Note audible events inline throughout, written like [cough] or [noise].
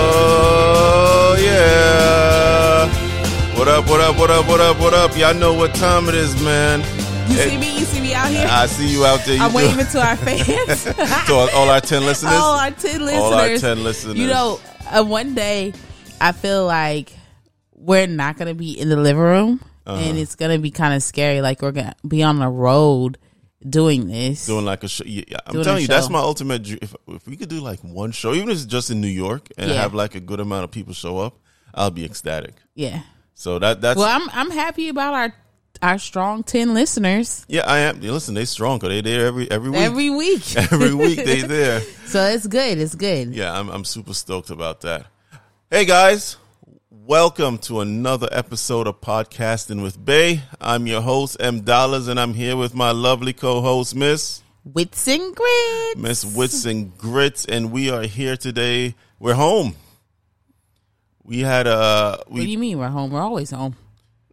Oh yeah! What up? What up? What up? What up? What up? Y'all know what time it is, man. You see me? You see me out here? I see you out there. You I'm waving to our fans. [laughs] to all, all our ten [laughs] listeners. All our 10 listeners. All our 10 listeners. You know, uh, one day I feel like we're not going to be in the living room Uh-huh. and it's going to be kind of scary. Like we're going to be on the road doing this. doing like a show. Yeah, I'm Doing telling you, that's my ultimate. dream. If, if we could do like one show, even if it's just in New York, and Yeah. have like a good amount of people show up, I'll be ecstatic. yeah. So that that's Well, I'm I'm happy about our our strong 10 listeners yeah. I am. Listen, they strong because they there every every week. every week. [laughs] every week they [laughs] there. so it's good. It's good. Yeah, I'm I'm super stoked about that. Hey guys, welcome to another episode of Podcasting with Bay. I'm your host M Dollars, and I'm here with my lovely co-host Miss Wits and grits. Miss Wits and Grits, and we are here today. We're home. We had a What do you mean we're home? We're always home.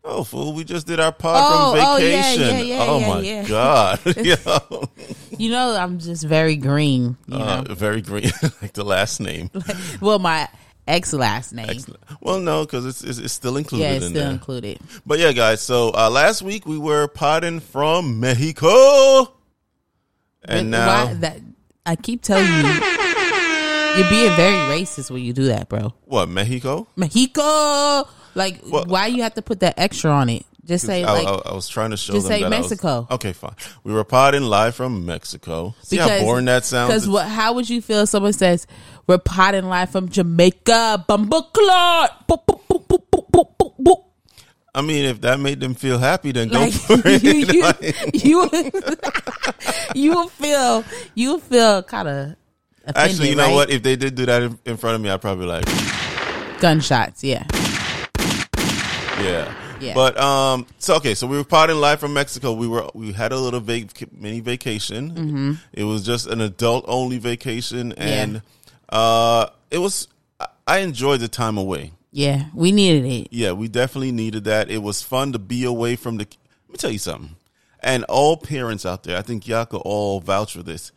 oh fool. We just did our pod Oh, from oh, yeah, vacation. yeah, yeah, oh yeah, my god, [laughs] Yo. [laughs] You know, I'm just very green. You Uh, know, very green, [laughs] like the last name. well, my ex last name. Excellent. Well, no, because it's, it's it's still included Yeah, it's in still there. included. But yeah, guys. So uh, last week we were potting from Mexico, and But now why that I keep telling you, you're being very racist when you do that, bro. what Mexico? Mexico, like, What? why you have to put that extra on it? Just say I, like, I, I was trying to show just them say that I was- Mexico. okay, fine. We were potting live from Mexico. See how boring that sounds. Because what? How would you feel? if Someone says we're potting live from Jamaica, Bumbleclot. Boop, boop, boop, boop, boop, boop, boop, boop. I mean, if that made them feel happy, then go Like for it. [laughs] you, you, [laughs] Like, you, [laughs] you will feel, you will feel kind of. actually, you know what? If they did do that in, in front of me, I'd probably like, Gunshots, yeah. yeah. Yeah. But um, so okay, so we were potting live from Mexico. We were we had a little vac- mini vacation. Mm-hmm. It was just an adult only vacation, and uh, it was I- I enjoyed the time away. Yeah, we needed it. Yeah, we definitely needed that. It was fun to be away from the. Let me tell you something, and all parents out there, I think y'all could all vouch for this.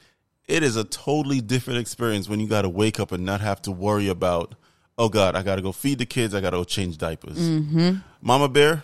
It is a totally different experience when you got to wake up and not have to worry about. Oh God, I got to go feed the kids. I got to go change diapers. Mm-hmm. Mama Bear,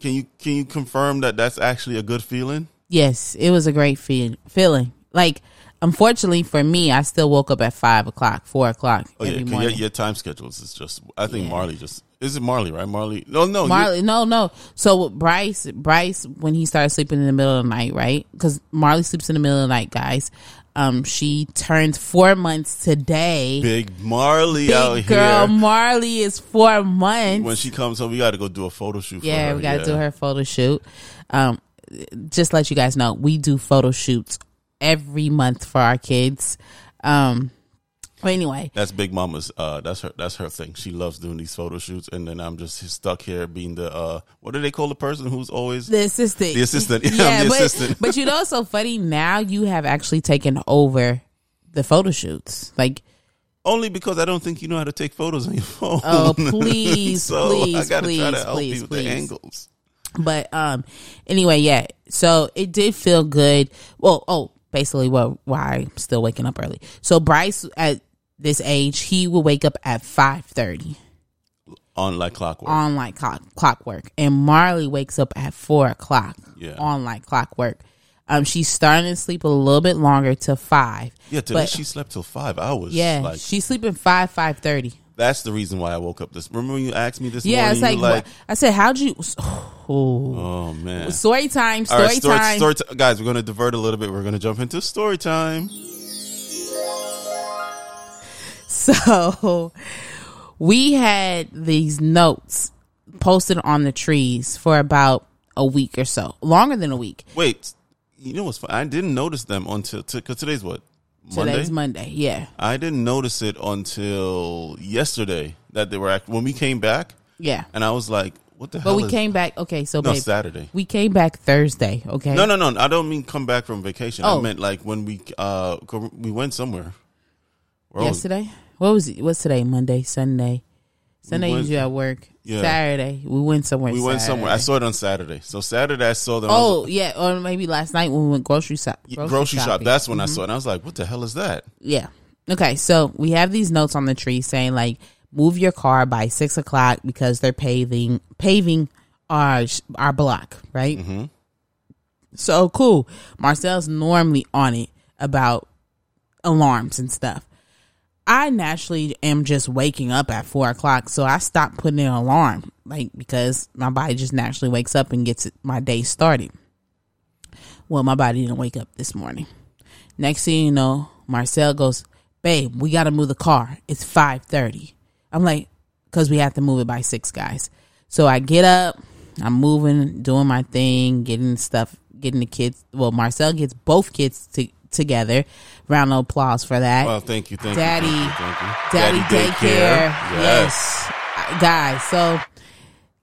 can you can you confirm that that's actually a good feeling? Yes, it was a great feel, feeling. Like, unfortunately for me, I still woke up at five o'clock, four o'clock Oh yeah, your, your time schedules is just. I think Yeah. Marley just is it Marley right? Marley, no, no, Marley, no, no. So Bryce, Bryce, when he started sleeping in the middle of the night, right? Because Marley sleeps in the middle of the night, guys. Um, she turned four months today. Big Marley out girl here. Marley is four months. When she comes home, we got to go do a photo shoot. for yeah, her. we got to yeah. do her photo shoot. Um, just let you guys know, we do photo shoots every month for our kids. Um, but anyway, That's Big Mama's. Uh, that's her. That's her thing. She loves doing these photo shoots, and then I'm just stuck here being the. Uh, what do they call the person who's always? the assistant, The assistant. [laughs] Yeah, the but, assistant. but you know, what's so funny now you have actually taken over the photo shoots. Like, Only because I don't think you know how to take photos on your phone. Oh, [laughs] please, so please, I gotta try to please, help please, you with the please. angles. but um, anyway, yeah. So it did feel good. Well, oh, basically, what why I'm still waking up early. So Bryce at this age, he will wake up at five thirty. On like clockwork. on like clock, clockwork, and Marley wakes up at four o'clock. Yeah. on like clockwork. Um, she's starting to sleep a little bit longer to five. yeah, today but- she slept till five hours. Yeah, like she's sleeping five five thirty. that's the reason why I woke up this. Remember when you asked me this Yeah, morning? it's like, like, I said, how'd you? Oh, [sighs] oh man. story time, story right, story, time. story ti- guys. We're going to divert a little bit. We're going to jump into story time. [laughs] So we had these notes posted on the trees for about a week or so, longer than a week. Wait, you know what's fun? I didn't notice them until because today's what Monday. Today's Monday. Yeah, I didn't notice it until yesterday that they were act- when we came back, yeah. and I was like, "What the But hell?" we is- came back. Okay, so no babe, Saturday. we came back Thursday. Okay. No, no, no. I don't mean come back from vacation. I Oh. meant like when we uh we went somewhere. Yesterday. What was it? What's today? Monday, Sunday, Sunday went- usually at work. Yeah. Saturday we went somewhere. We went somewhere. I saw it on Saturday. So Saturday I saw them. Oh yeah, or maybe last night when we went grocery shop. grocery, shop. That's when I saw it. And I was like, what the hell is that? Yeah. Okay, so we have these notes on the tree saying like move your car by six o'clock because they're paving paving our our block, right? Mm-hmm. So cool. Marcel's normally on it about alarms and stuff. I naturally am just waking up at four o'clock, so I stopped putting an alarm, like because my body just naturally wakes up and gets my day started. Well, my body didn't wake up this morning. Next thing you know, Marcel goes, "Babe, we got to move the car. It's five 30. I'm like, "Cause we have to move it by six, guys." So I get up, I'm moving, doing my thing, getting stuff, getting the kids. Well, Marcel gets both kids to, together. Round of applause for that. Well, thank you, thank Daddy- you, thank you, thank you. Daddy, daycare. Yes. Yes. Uh, Guys, so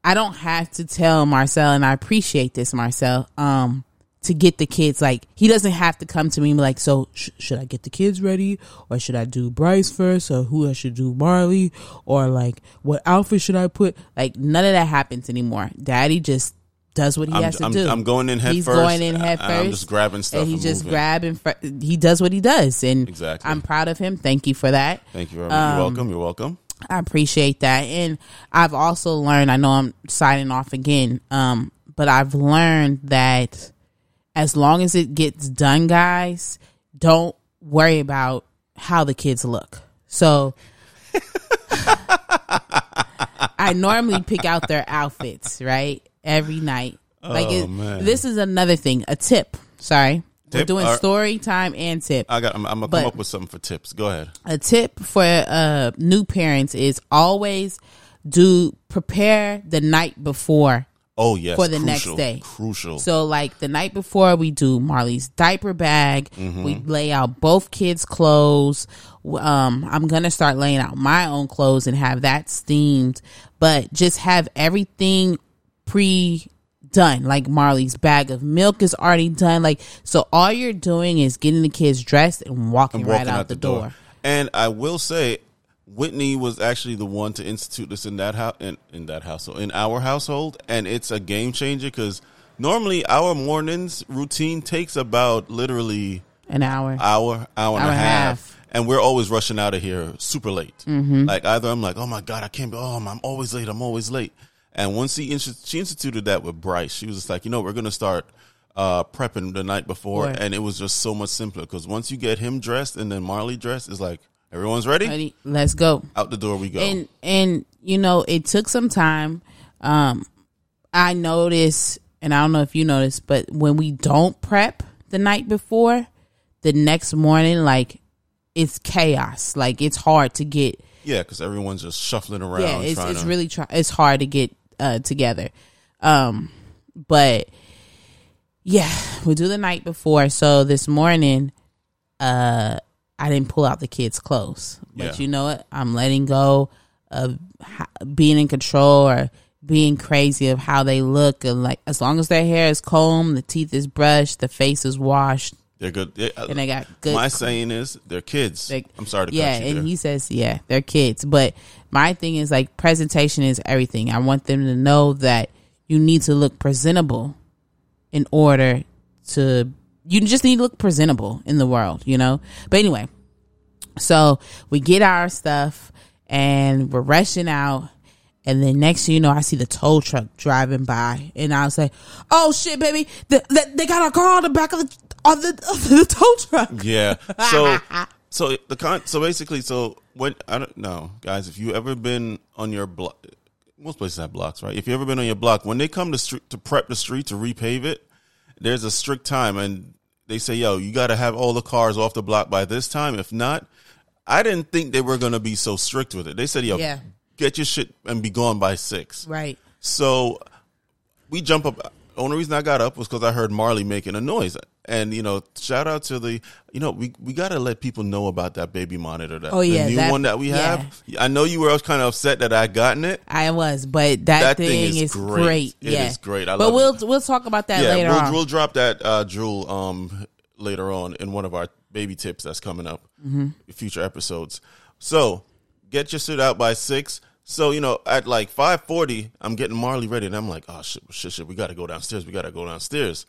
I don't have to tell Marcel, and I appreciate this, Marcel, um, to get the kids. Like, he doesn't have to come to me and be like, so sh- should I get the kids ready? Or should I do Bryce first? Or who I should do Marley? Or like, what outfit should I put? Like, none of that happens anymore. Daddy just does what he I'm, has to I'm, do. I'm going in head He's first. going in head and I'm just grabbing stuff. and he and just grabbing. Fr- he does what he does, and Exactly. I'm proud of him. Thank you for that. Thank you very much. Um, You're welcome. You're welcome. I appreciate that. And I've also learned, I know I'm signing off again, um, but I've learned that as long as it gets done, guys, don't worry about how the kids look. So [laughs] I normally pick out their outfits, right? Every night. Like Oh, it, man. this is another thing, a tip. Sorry. We're doing story time and tip I got. I'm, I'm gonna but- come up with something for tips. Go ahead. a tip for uh new parents is always do prepare the night before Oh yes. For the crucial, next day. Crucial. so like the night before we do marley's diaper bag we lay out both kids clothes um i'm gonna start laying out my own clothes and have that steamed but just have everything pre done like marley's bag of milk is already done like so all you're doing is getting the kids dressed and walking, I'm right walking out, the door. And I will say, Whitney was actually the one to institute this in that house, in, in that household, in our household, and it's a game changer because normally our mornings routine takes about literally an hour hour, hour and Hour a and a half. half. And we're always rushing out of here super late. Mm-hmm. Like either I'm like, oh my god, I can't be. Oh, I'm, I'm always late. I'm always late. And once he insti- she instituted that with Bryce, she was just like, you know, we're gonna start uh, prepping the night before, Right. and it was just so much simpler because once you get him dressed and then Marley dressed, it's like everyone's ready. Ready? Let's go. Out the door we go. And and you know, it took some time. Um I noticed and I don't know if you noticed, but when we don't prep the night before, the next morning like it's chaos. Like it's hard to get yeah, because everyone's just shuffling around. yeah, it's it's to, really try it's hard to get uh together. Um but yeah, we do the night before. So this morning uh I didn't pull out the kids' clothes. But Yeah. you know what? I'm letting go of being in control or being crazy of how they look and like as long as their hair is combed, the teeth is brushed, the face is washed, they're good. Yeah, uh, and they got good my saying is they're kids. Like, I'm sorry to yeah, cut you Yeah. and there. he says, yeah, they're kids. But my thing is like presentation is everything. I want them to know that you need to look presentable in order to. You just need to look presentable in the world, you know. But anyway, so we get our stuff and we're rushing out. And then next thing you know, I see the tow truck driving by, and I was like, "Oh shit, baby! The, the, they got our car on the back of the on the, of the [laughs] tow truck." Yeah. So [laughs] so the con so basically so when I don't know, guys, if you ever been on your block most places have blocks, right? If you ever been on your block, when they come to street to prep the street to repave it, there's a strict time and they say, yo, you gotta have all the cars off the block by this time. If not, I didn't think they were gonna be so strict with it. They said, yo, Yeah. Get your shit and be gone by six. Right. So we jump up. Only reason I got up was because I heard Marley making a noise. And you know, shout out to the, you know, we we got to let people know about that baby monitor. That Oh, yeah, the new that- one that we yeah. have. I know you were kind of upset that I gotten it. I was, but that, That thing, thing is, great. great. It yeah, is great. I but we'll we'll talk about that yeah, later we'll, on. we'll drop that uh, Jewel um later on in one of our baby tips that's coming up Mm-hmm. in future episodes. So get your suit out by six. So you know, at like five forty, I'm getting Marley ready, and I'm like, oh shit, shit, shit, we got to go downstairs. We got to go downstairs.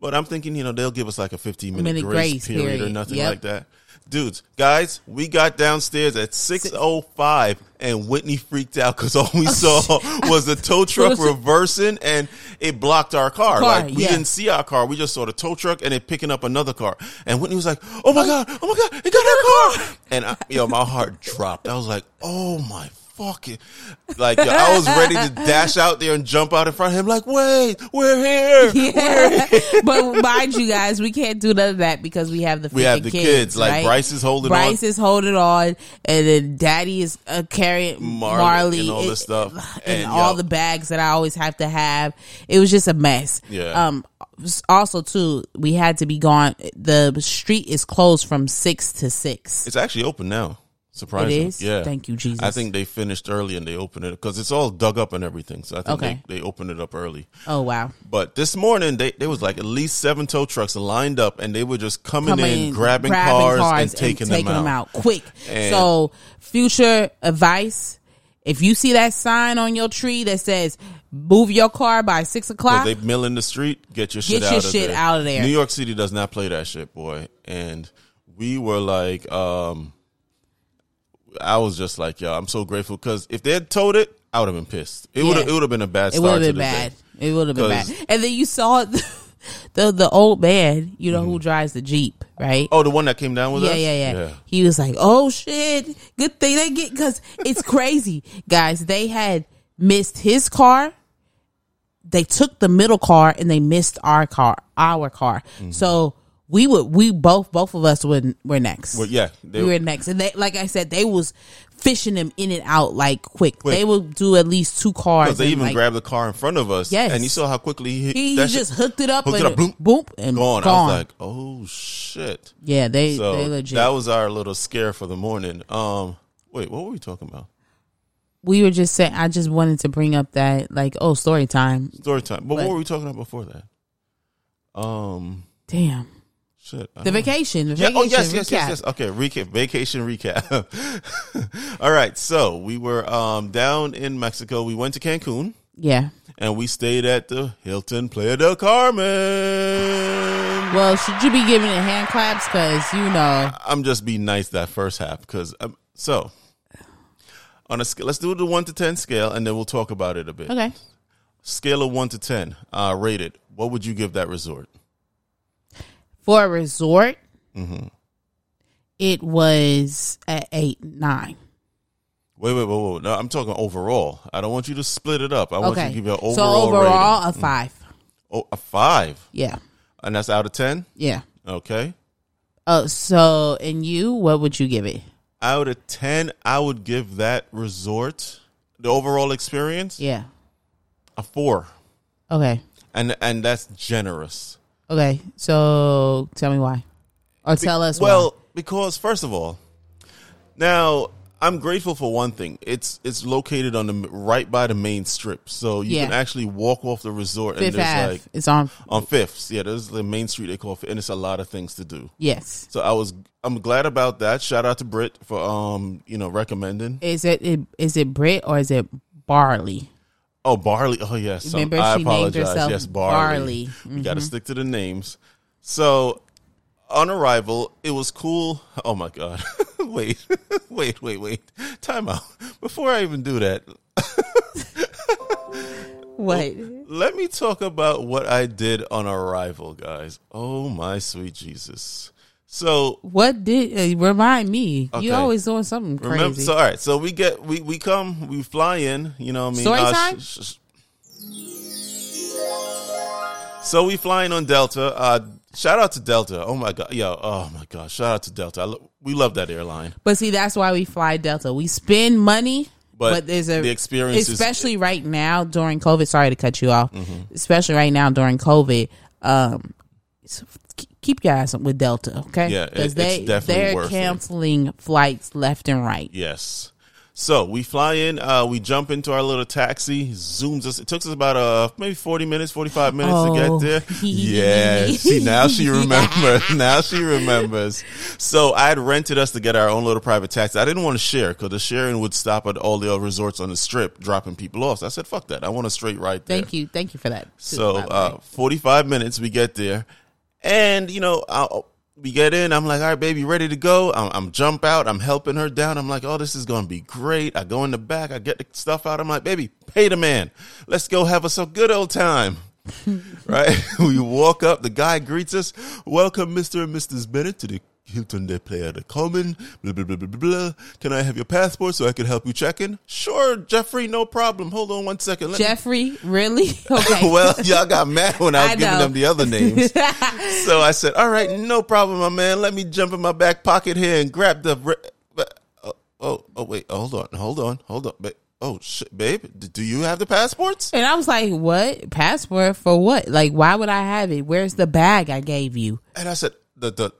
But I'm thinking, you know, they'll give us like a 15 minute, Minute grace, grace period, or nothing Yep. like that. Dudes, guys, we got downstairs at 6:05, and Whitney freaked out because all we saw [laughs] was the tow [laughs] truck reversing, and it blocked our car. Car, like we yeah. didn't see our car, we just saw the tow truck and it picking up another car. And Whitney was like, "Oh my god, oh my god, it got our car!" And I, yo, my heart dropped. I was like, "Oh my." Fucking like yo, I was ready to [laughs] dash out there and jump out in front of him. Like, wait, we're here. Yeah. [laughs] but mind you guys, we can't do none of that because we have the We have the kids. Like, right? Bryce is holding Bryce on. is holding on, and then Daddy is uh, carrying Marley Marley, and all this stuff. and, And, all yo. the bags that I always have to have. It was just a mess. Yeah. Um. Also, too, we had to be gone. The street is closed from six to six. It's actually open now. It Surprising. is. Yeah. Thank you, Jesus. I think they finished early and they opened it because it's all dug up and everything. So I think Okay. they, they opened it up early. Oh wow. But this morning, they there was like at least seven tow trucks lined up, and they were just coming, coming in, grabbing, cars, and taking, them, out. quick. And- so, future advice: if you see that sign on your tree that says "Move your car by six o'clock," they milling the street. Get your shit Get out of shit there. out of there. New York City does not play that shit, boy. And we were like, um, I was just like, yo, I'm so grateful because if they had told it, I would have been pissed. It would have Yeah. it would have been a bad it would have been bad. day. It would have been bad. And then you saw [laughs] the the, the old man, you know, who drives the jeep, right? Oh, the one that came down with yeah, us. Yeah, yeah, yeah, He was like, "Oh shit, good thing they get because it's crazy, [laughs] guys. They had missed his car. They took the middle car and they missed our car, our car. Mm-hmm. So we would, we both, both of us were were next. Well, yeah, they, we were next, and they, like I said, they was fishing them in and out like quick. Quick. They would do at least two cars. because they even like, grabbed the car in front of us. Yes. and you saw how quickly he, He, he just shit hooked it up hooked and it up, boom, boom, and gone. gone. I was like, oh shit. yeah, they So they legit. that was our little scare for the morning. Um, wait, what were we talking about? we were just saying. I just wanted to bring up that like, oh, story time. Story time. But, But- what were we talking about before that? Um, Damn. Shit. The vacation. The Yeah, vacation. oh yes, yes, recap. yes, yes. Okay, recap, vacation recap. [laughs] All right, so we were um down in Mexico. We went to Cancun Yeah. and we stayed at the Hilton Playa del Carmen. Well, should you be giving it hand claps? Because you know, I'm just being nice that first half because um, so on a scale, let's do the one to ten scale and then we'll talk about it a bit. okay. Scale of one to ten, uh, rated. What would you give that resort? For a resort, Mm-hmm. it was at eight nine. Wait, wait, wait, wait. No, I'm talking overall. I don't want you to split it up. I want you to give you an overall. so overall, rating. a five. Oh, a five, Yeah. and that's out of ten. Yeah. Okay. Oh, so and you, what would you give it? Out of 10, I would give that resort, the overall experience, Yeah. a four. Okay. And and that's generous. Okay. So tell me why, or tell us. Well, why. because first of all, now I'm grateful for one thing. It's it's located on the right by the main strip, so you Yeah. can actually walk off the resort Fifth and there's like it's on. on Fifth. Yeah, there's the main street they call Fifth, and it's a lot of things to do. Yes. So I was I'm glad about that. Shout out to Britt for um you know recommending. Is it, it is it Brit or is it Barley? Oh, Barley. Oh, yes. Remember I she named apologize. herself yes, Barley. Barley. We got to mm-hmm. stick to the names. So, on arrival, it was cool. Oh my god! [laughs] wait, [laughs] wait, wait, wait. Time out. Before I even do that, [laughs] Wait. let me talk about what I did on arrival, guys. Oh my sweet Jesus! So What did uh, remind me? Okay. You always doing something crazy. remember, so all right. So we get we we come we fly in. You know what I mean? Story Uh, time? sh- sh- So we flying on Delta. Uh, shout out to Delta. Oh my god, yo, oh my god, shout out to Delta. I lo- we love that airline. but see, that's why we fly Delta. We spend money, But but, there's a the experience is- especially right now during COVID. Sorry to cut you off. Mm-hmm. Especially right now during COVID. Um, keep your eyes on with Delta, okay? Yeah, it- because it's they definitely they're worth it. canceling flights left and right. Yes. So we fly in, uh, we jump into our little taxi, zooms us. It took us about uh maybe forty minutes, forty five minutes Oh. to get there. [laughs] yeah, see now she [laughs] remembers. now she remembers. So I had rented us to get our own little private taxi. I didn't want to share because the sharing would stop at all the other resorts on the strip, dropping people off. So I said, "Fuck that! I want a straight right there." Thank you, thank you for that. too, So uh, 45 minutes, we get there. And, you know, i we get in. I'm like, all right, baby, ready to go. I'm, I'm jump out. I'm helping her down. I'm like, oh, this is to be great. I go in the back. I get the stuff out. I'm like, baby, pay the man. Let's go have us a good old time. [laughs] right? [laughs] we walk up. The guy greets us. Welcome, Mr. and Mrs. Bennett, to the Hilton de Playa de Common. Blah, blah, blah, blah, blah, blah. Can I have your passport so I can help you check in? Sure, Jeffrey, no problem. Hold on one second. Let me Jeffrey, really? [laughs] Okay. well, y'all got mad when I [laughs] was I giving them the other names. [laughs] so I said, "All right, no problem, my man. Let me jump in my back pocket here and grab the." re- Oh, oh, oh, wait, hold on, hold on, hold on. Oh shit, babe, d- do you have the passports? and I was like, "What passport for what? Like, why would I have it? Where's the bag I gave you?" And I said, "The the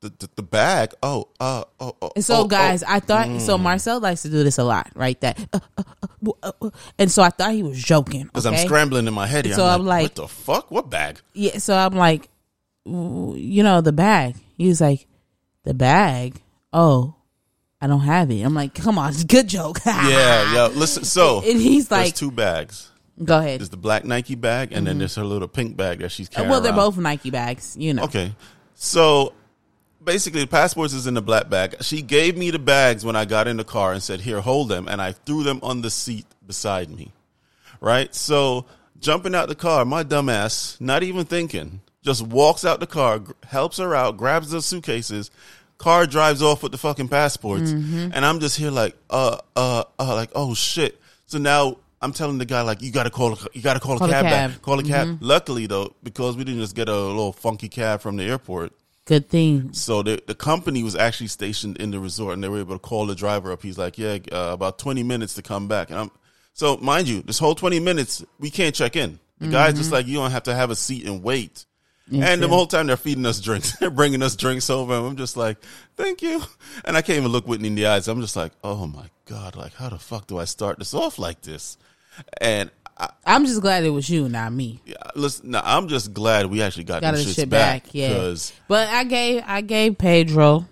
the the, the, bag. Oh, uh, oh, oh. And so, oh, guys, oh. I thought so. Marcel likes to do this a lot, right? That, uh, uh, uh, uh, uh, and so I thought he was joking. because okay? I'm scrambling in my head here. So I'm, I'm like, like- what the fuck? What bag? Yeah, so I'm like, you know, the bag. He was like, the bag. Oh, I don't have it. I'm like, come on, it's [laughs] a good joke. [laughs] Yeah, yeah. Listen, so And he's like, two bags. go ahead. There's the black Nike bag, and then there's her little pink bag that she's carrying. Mm-hmm. Well, they're around. both Nike bags, you know. Okay. So basically, the passports is in the black bag. She gave me the bags when I got in the car and said, Here, hold them. And I threw them on the seat beside me. Right? So jumping out the car, my dumbass, not even thinking, just walks out the car, helps her out, grabs the suitcases. Car drives off with the fucking passports, Mm-hmm. and I'm just here like, uh, uh, uh, like, oh shit. So now I'm telling the guy like, you gotta call, a- you gotta call, Call a a cab, cab. back, call a cab. Mm-hmm. Luckily though, because we didn't just get a little funky cab from the airport, Good thing. so the the company was actually stationed in the resort, and they were able to call the driver up. He's like, "Yeah, uh, about twenty minutes to come back." And I'm so, mind you, this whole twenty minutes we can't check in. The guy's Mm-hmm. just like, "You don't have to have a seat and wait." and the whole time they're feeding us drinks, [laughs] they're bringing us drinks over, and I'm just like, "Thank you." And I can't even look Whitney in the eyes. I'm just like, "Oh my god, like how the fuck do I start this off like this?" And I, I'm just glad it was you, not me. yeah, listen, no, I'm just glad we actually got, Got shits shit back back, yeah. But I gave I gave Pedro.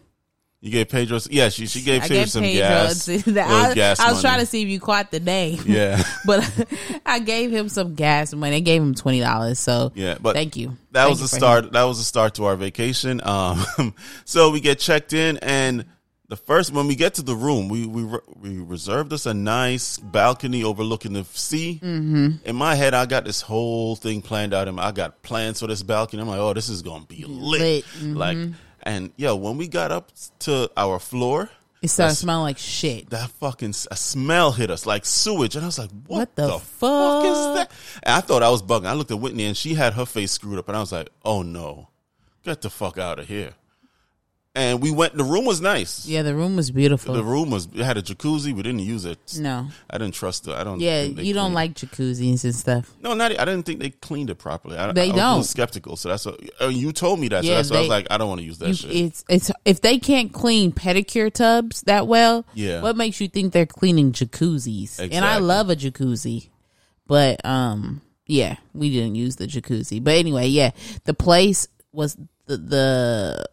You gave Pedro, yeah, she she gave I Pedro gave some Pedro. gas. [laughs] I, gas I was money. trying to see if you caught the name. Yeah, [laughs] but [laughs] I gave him some gas money. I gave him twenty dollars. So yeah, but thank you. That Thank was you the start. him. That was the start to our vacation. Um, so we get checked in, and the first when we get to the room, we we we reserved us a nice balcony overlooking the sea. Mm-hmm. In my head, I got this whole thing planned out, and I got plans for this balcony. I'm like, oh, this is gonna be lit. Lit, mm-hmm. Like, and yo, when we got up to our floor. It started smelling like shit. that fucking a smell hit us like sewage, and I was like, "What, What the the, fuck? is that?" And I thought I was bugging. I looked at Whitney, and she had her face screwed up, and I was like, "Oh no, get the fuck out of here!" And we went. The room was nice. Yeah, the room was beautiful. The room was. It had a jacuzzi. We didn't use it. no. I didn't trust it. I don't. Yeah, they you don't like jacuzzis and stuff. No, not. I didn't think they cleaned it properly. I, They I don't. skeptical. So that's what uh, you told me that. so Yeah, that's why I was like, I don't want to use that You, shit. it's it's if they can't clean pedicure tubs that well, Yeah. what makes you think they're cleaning jacuzzis? And I love a jacuzzi, but um, yeah, we didn't use the jacuzzi. But anyway, yeah, the place was the the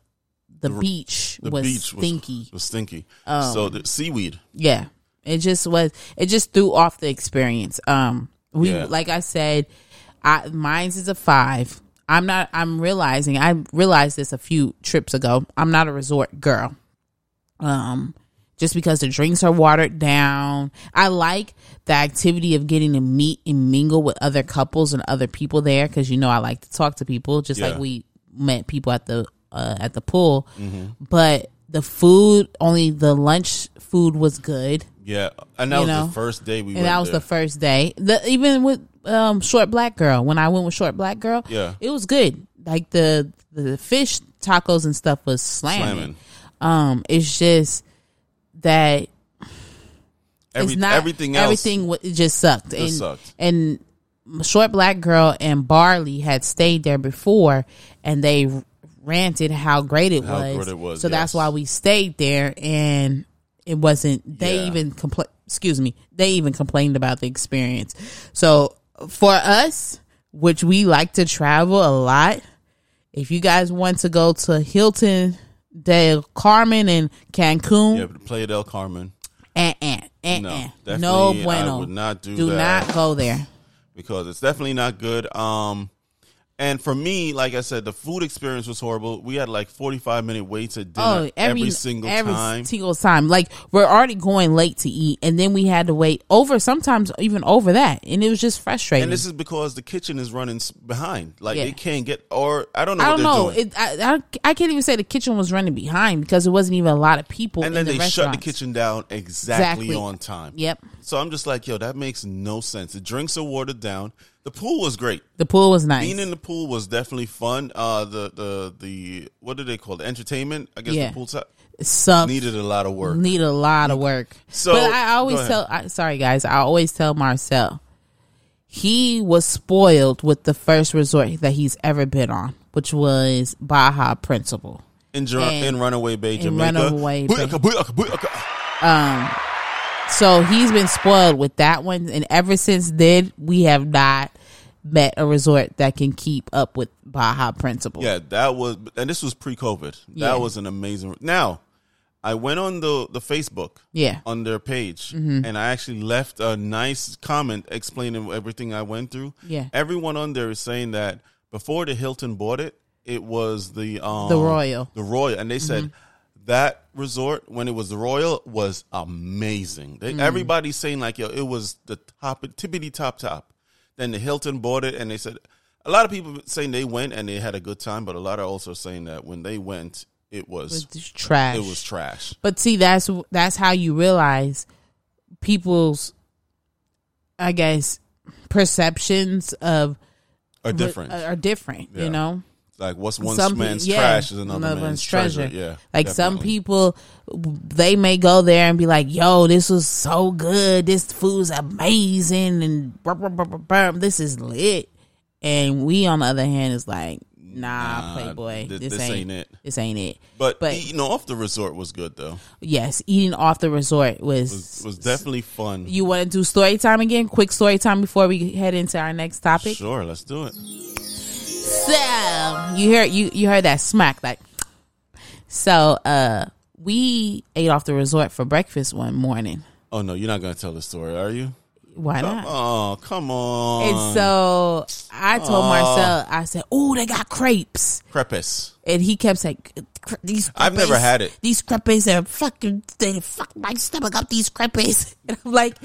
the, beach the was beach was stinky. Was stinky. Um, so the seaweed. Yeah. It just was it just threw off the experience. Um we Yeah. like I said, I mine's is a 5. I'm not I'm realizing I realized this a few trips ago. I'm not a resort girl. Um just because the drinks are watered down. I like the activity of getting to meet and mingle with other couples and other people there cuz you know I like to talk to people just Yeah. like we met people at the uh, at the pool. Mm-hmm. But the food, only the lunch food was good. Yeah, and that You was know? the first day we and that was there. the first day. The even with um short black girl when I went with short black girl, Yeah. it was good. Like the the fish tacos and stuff was slamming. Slamming. Um, it's just that Every, it's not everything else. Everything it just sucked. and sucked. and short black girl and Barley had stayed there before, and they ranted how great it How was. great it was, So that's why we stayed there and. it wasn't. They Yeah. even compl- Excuse me. They even complained about the experience. So for us, which we like to travel a lot, if you guys want to go to Hilton, Del Carmen, and Cancun, Yeah, Playa del Carmen. eh, eh, eh, No, no I bueno. would not do do that. not go there. because it's definitely not good. Um, and for me, like I said, the food experience was horrible. We had like forty five minute waits at dinner Oh, every, every single every time. single time. Like we're already going late to eat, and then we had to wait over sometimes even over that, and it was just frustrating. and this is because the kitchen is running behind. Like Yeah. they can't get, or I don't know I don't they're know. doing. It, I, I I can't even say the kitchen was running behind because it wasn't even a lot of people. and then the they shut the kitchen down exactly, Exactly. on time. Yep, So I'm just like, yo, that makes no sense. The drinks are watered down. The pool was great. the pool was nice. Being in the pool was definitely fun. Uh, the the the what do they call it? Entertainment. I guess Yeah. the pool side Sucked. needed a lot of work. need a lot of work. So- but I always tell. I, sorry, guys. I always tell Marcel he was spoiled with the first resort that he's ever been on, which was Bahia Principe. in, Jer- And- in Runaway Bay, in Jamaica. Runaway Bay. Booyaka. So he's been spoiled with that one, and ever since then, we have not met a resort that can keep up with Bahia Principe. Yeah, that was, and this was pre-COVID. Yeah. That was an amazing. Now, I went on the the Facebook Yeah. on their page, Mm-hmm. and I actually left a nice comment explaining everything I went through. Yeah. everyone on there is saying that before the Hilton bought it, it was the um, The Royal. Mm-hmm. the Royal, and they said. That resort, when it was the Royal, was amazing. They, Mm. Everybody's saying like, yo, it was the top, tippity top top. Then the Hilton bought it, and they said a lot of people saying they went and they had a good time, but a lot are also saying that when they went, it was It's trash. it was trash. But see, that's that's how you realize people's, I guess, perceptions of Are different. are, are different. Yeah. You know, like what's one Some pe- man's yeah, trash is another, man's, treasure. Yeah, like some people, they may go there and be like, "Yo, this was so good. This food's amazing, and this is lit." And we, on the other hand, is like, "Nah, Nah, Playboy, thi- this, this ain't, ain't it." This ain't it." But, but- eating off the resort was good though. Yes, eating off the resort was. Was was definitely fun. you want to do story time again? Quick story time before we head into our next topic. Sure, let's do it. So you hear you you heard that smack like. So uh, we ate off the resort for breakfast one morning. Oh no, you're not gonna tell the story, are you? Why not? Oh, come on. And so I told Marcel, I said, "Oh, they got crepes," crepes. and he kept saying, "Cre- "These." I've never had it. These crepes are fucking. They fuck my stomach up. These crepes, [laughs] and I'm like,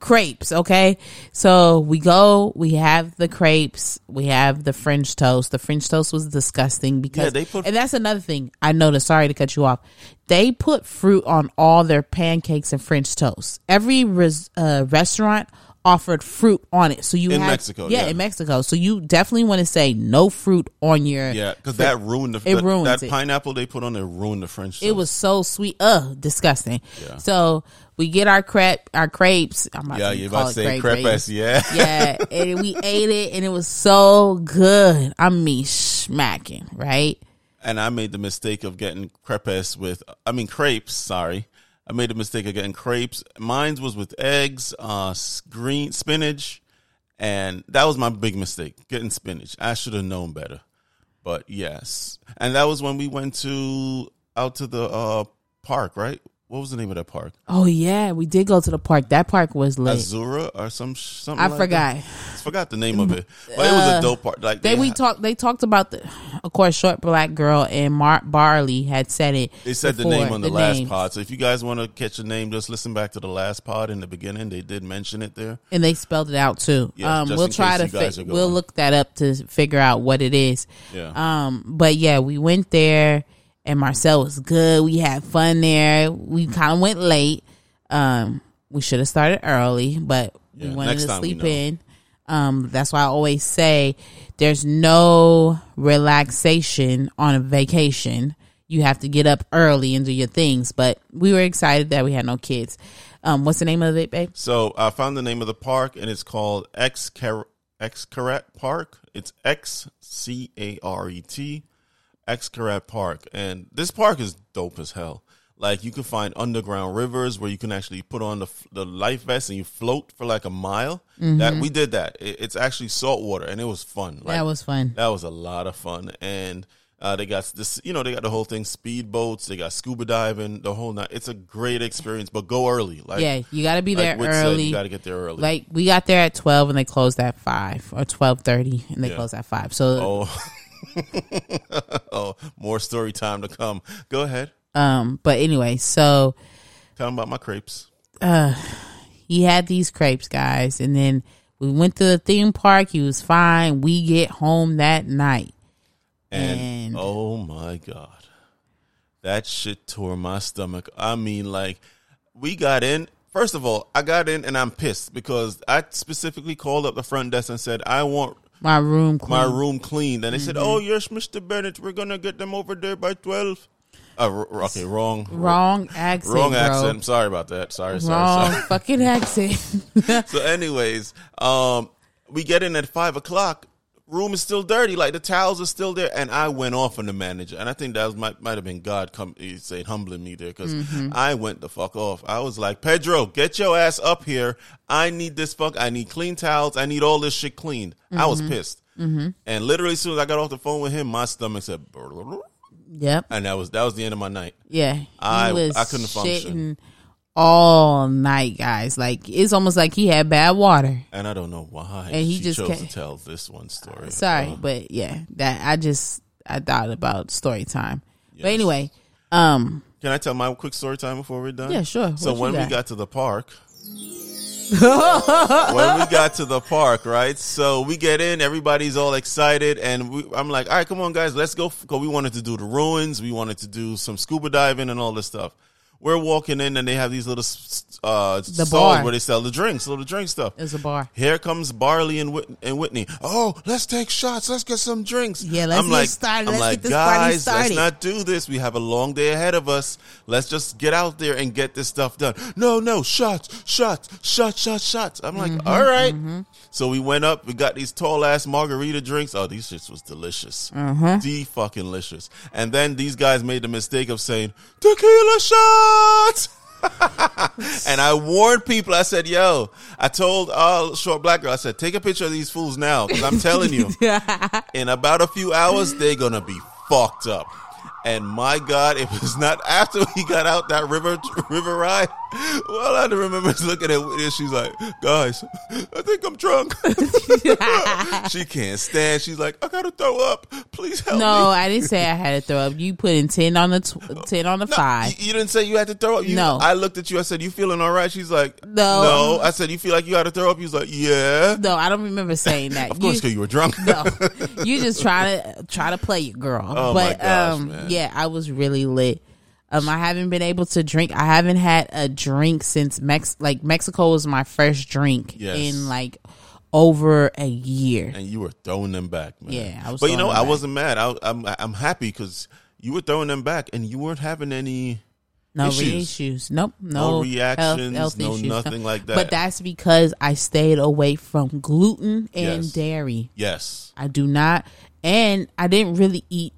crepes. Okay, so we go. We have the crepes. We have the French toast. The French toast was disgusting because Yeah, they put- and that's another thing I noticed. Sorry to cut you off. They put fruit on all their pancakes and French toast. Every res, uh, restaurant offered fruit on it. So you In had- Mexico, yeah, yeah. in Mexico. So you definitely want to say no fruit on your. Yeah, because that ruined the It that, ruins that it. pineapple they put on there ruined the French. It was so sweet. Ugh, disgusting. Yeah. So we get our crepe, our crepes. I'm about yeah, to you're about to say crepe, crepes. Yeah, yeah, [laughs] and we ate it, and it was so good. I mean, smacking, right? and I made the mistake of getting crepes with, I mean crepes. Sorry, I made the mistake of getting crepes. Mine was with eggs, uh, green spinach, and that was my big mistake getting spinach. I should have known better, but yes, and that was when we went to out to the uh park. Right? What was the name of that park? Oh yeah, we did go to the park. That park was lit. Azura or some something. I like forgot. That. I forgot the name of it, but it was a dope park. Like They we talked. They talked about the, of course, short black girl and Mar- Barley had said it. They said the name on the, last names. pod. So if you guys want to catch a name, just listen back to the last pod in the beginning. They did mention it there. and they spelled it out too. Yeah, um, we'll try to fi- we'll look that up to figure out what it is. Yeah. Um, but yeah, we went there, and Marcel was good. We had fun there. We kind of went late. Um, we should have started early, but we wanted to sleep in. Um, that's why I always say there's no relaxation on a vacation. You have to get up early and do your things. But we were excited that we had no kids. Um, what's the name of it, babe? So I found the name of the park, and it's called X Xcaret Park. It's X C A R E T, Xcaret Park, and this park is dope as hell. Like you can find underground rivers where you can actually put on the the life vest and you float for like a mile. That we did that. It, it's actually salt water and it was fun. Like, that was fun. that was a lot of fun. And uh, they got this, you know, they got the whole thing, speed boats. They got scuba diving, the whole night. It's a great experience, but go early. Like yeah, you got to be there like Whit said, early. you got to get there early. like we got there at twelve and they closed at five or twelve thirty and they Yeah. closed at five. So oh, [laughs] oh, more story time to come. Go ahead. um, but anyway, so Tell them about my crepes. Uh, he had these crepes, guys, and then we went to the theme park. He was fine. We get home that night. And, And- oh my god, that shit tore my stomach. I mean, like we got in. First of all, I got in and I'm pissed because I specifically called up the front desk and said I want My room clean. my room cleaned, and they said, Mm-hmm. "Oh yes, Mister Bennett, we're gonna get them over there by 12. Uh, r- okay, wrong, Wrong accent. wrong bro. accent. I'm sorry about that. Sorry, sorry, Wrong sorry. fucking accent. [laughs] so anyways um we get in at five o'clock room is still dirty like the towels are still there. And i went off on the manager. And i think that was, might, might have been god come he said humbling me there. Because mm-hmm. i went the fuck off. I was like pedro get your ass up here. I need this fuck. I need clean towels. I need all this shit cleaned. I was mm-hmm. pissed. Mm-hmm. And literally as soon as i got off the phone with him my stomach said yep. and that was that was the end of my night. Yeah. I- was I couldn't function. All night, guys. Like it's almost like he had bad water. and i don't know why And he just chose can't- to tell this one story [laughs] Sorry, Uh, but yeah, that I just I thought about story time. But anyway, um, Can I tell my quick story time before we're done? Yeah, sure. So What when we got? got to the park, [laughs] when we got to the park, right? So we get in, everybody's all excited, and we, I'm like, all right, come on, guys, let's go. Because we wanted to do the ruins, we wanted to do some scuba diving and all this stuff. We're walking in, and they have these little uh, stalls bar. where they sell the drinks, little drink stuff. It's a bar. Here comes Barley and, Whit- and Whitney. Oh, let's take shots. Let's get some drinks. Yeah, let's I'm get like, started. I'm Let's like, get this party guys, started." let's not do this. We have a long day ahead of us. Let's just get out there and get this stuff done. No, no, shots, shots, shots, shots, shots. I'm like, Mm-hmm, all right. So we went up. We got these tall ass margarita drinks. Oh, these shits was delicious. Mm-hmm. The fucking delicious. And then these guys made the mistake of saying tequila shots. [laughs] And I warned people. I said, "Yo," I told all short black girl. I said, "Take a picture of these fools now, because I'm telling you, [laughs] in about a few hours, they're gonna be fucked up." And my God, it was not after we got out that river river ride. Well, I remember looking at and She's like, "Guys, I think I'm drunk." [laughs] she can't stand. She's like, "I gotta throw up. Please help No, me." I didn't say I had to throw up. You put in ten on the tw- ten on the No, five. You, you didn't say you had to throw up. You, No. I looked at you. I said, "You feeling all right?" She's like, No. No." I said, "You feel like you got to throw up?" He was like, "Yeah." No, I don't remember saying that. Of course, You- because you were drunk. no, you just try to try to play it, girl. Oh, my but gosh, um, man. Yeah, I was really lit. Um, I haven't been able to drink. I haven't had a drink since Mex. Like Mexico was my first drink Yes. in like over a year. and you were throwing them back, man. Yeah, I was But you know, I back. wasn't mad. I, I'm I'm happy because you were throwing them back, and you weren't having any. No issues. reissues. Nope. No, No reactions, no nothing like that. But that's because I stayed away from gluten and Yes. dairy. Yes, I do not, and I didn't really eat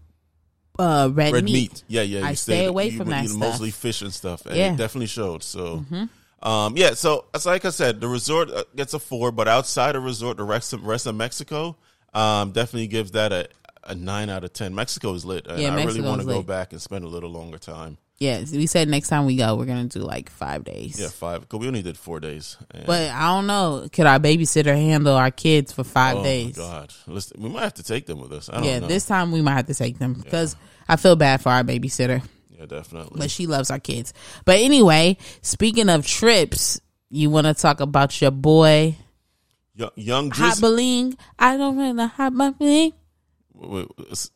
uh, red, red meat. meat. Yeah, yeah. I stay away from that stuff. Mostly fish and stuff, and Yeah. Mm-hmm. it definitely showed. So, um, yeah. So, it's like I said, the resort uh, gets a four, but outside of resort, the rest of, rest of Mexico, um, definitely gives that a. A nine out of ten. Mexico is lit, and Yeah, I really want to go back and spend a little longer time. Yeah, we said next time we go, we're gonna do like five days. Yeah, five. Because we only did four days. And- But I don't know. Could our babysitter handle our kids for five oh days? my god, Listen, we might have to take them with us. I don't Yeah, know. this time we might have to take them because I feel bad for our babysitter, yeah, definitely. but she loves our kids. But anyway, speaking of trips, you want to talk about your boy young, young Hot Bling? I don't really hot bling. Wait,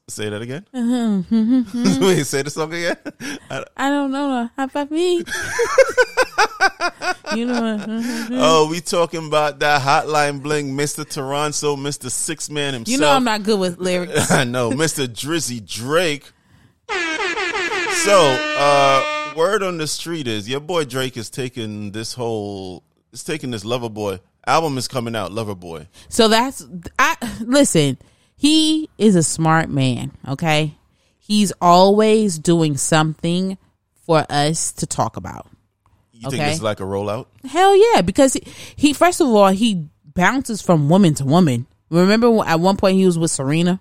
say that again. Mm-hmm, [laughs] wait, say the song again. I- I don't know the hot bling. you know what? mhm. oh, we talking about that hotline bling, Mister Toronto, Mister Six Man himself. You know I'm not good with lyrics. [laughs] I know, Mr. Drizzy Drake. So, uh, word on the street is your boy Drake is taking this whole, is taking this Lover Boy album is coming out, Lover Boy. So that's I listen, he is a smart man, okay? He's always doing something for us to talk about. You think Okay. it's like a rollout? Hell yeah, because he, he first of all he bounces from woman to woman. Remember at one point he was with Serena.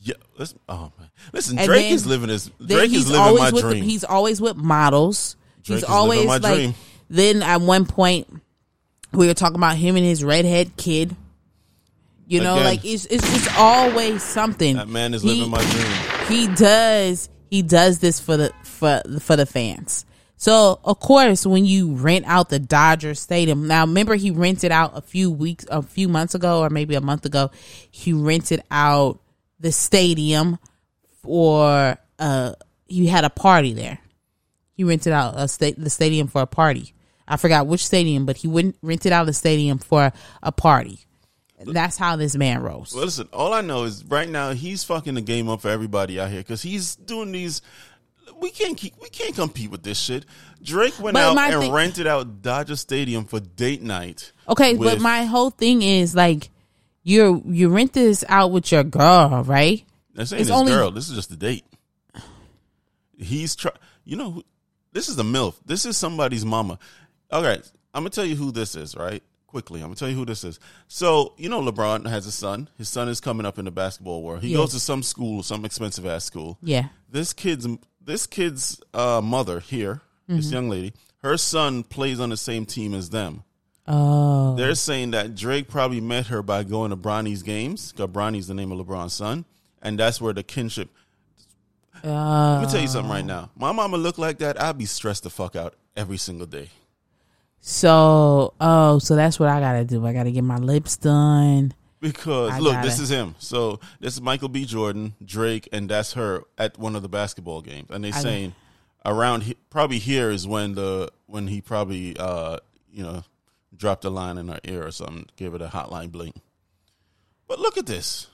Yeah. Listen, oh man, listen. And Drake then- is living his. Drake he's is living always my with the- dream. he's always with models. Drake he's always my like. dream. Then at one point, we were talking about him and his redhead kid. You know, Again. like it's it's just always something. that man is He- living my dream. he does he does this for the for for the fans. So of course, when you rent out the Dodger Stadium, now remember he rented out a few weeks, a few months ago, or maybe a month ago. He rented out the stadium for uh he had a party there. He rented out a sta- the stadium for a party. I forgot which stadium, but he went rented out the stadium for a party. That's how this man rolls. Well, listen. All I know is right now he's fucking the game up for everybody out here because he's doing these. We can't keep. We can't compete with this shit. Drake went But out and thing- rented out Dodger Stadium for date night. Okay, with- but my whole thing is like you you rent this out with your girl, right? This ain't It's his only- girl. This is just a date. He's try. You know, this is a milf. This is somebody's mama. All right, I'm gonna tell you who this is. Right, quickly. I'm gonna tell you who this is. So you know, LeBron has a son. His son is coming up in the basketball world. He Yes. goes to some school, some expensive ass school. Yeah. This kid's this kid's uh, mother here, this Mm-hmm. young lady, her son plays on the same team as them. Oh. They're saying that Drake probably met her by going to Bronny's games. Bronny's the name of LeBron's son, and that's where the kinship. Uh, Let me tell you something right now. My mama look like that, I'd be stressed the fuck out every single day. So oh, so that's what I gotta do. I gotta get my lips done. Because I look, got this is him. So this is Michael B. Jordan, Drake, and that's her at one of the basketball games. And they I- saying around he, probably here is when the when he probably uh you know dropped a line in her ear or something, gave it a hotline blink. But look at this.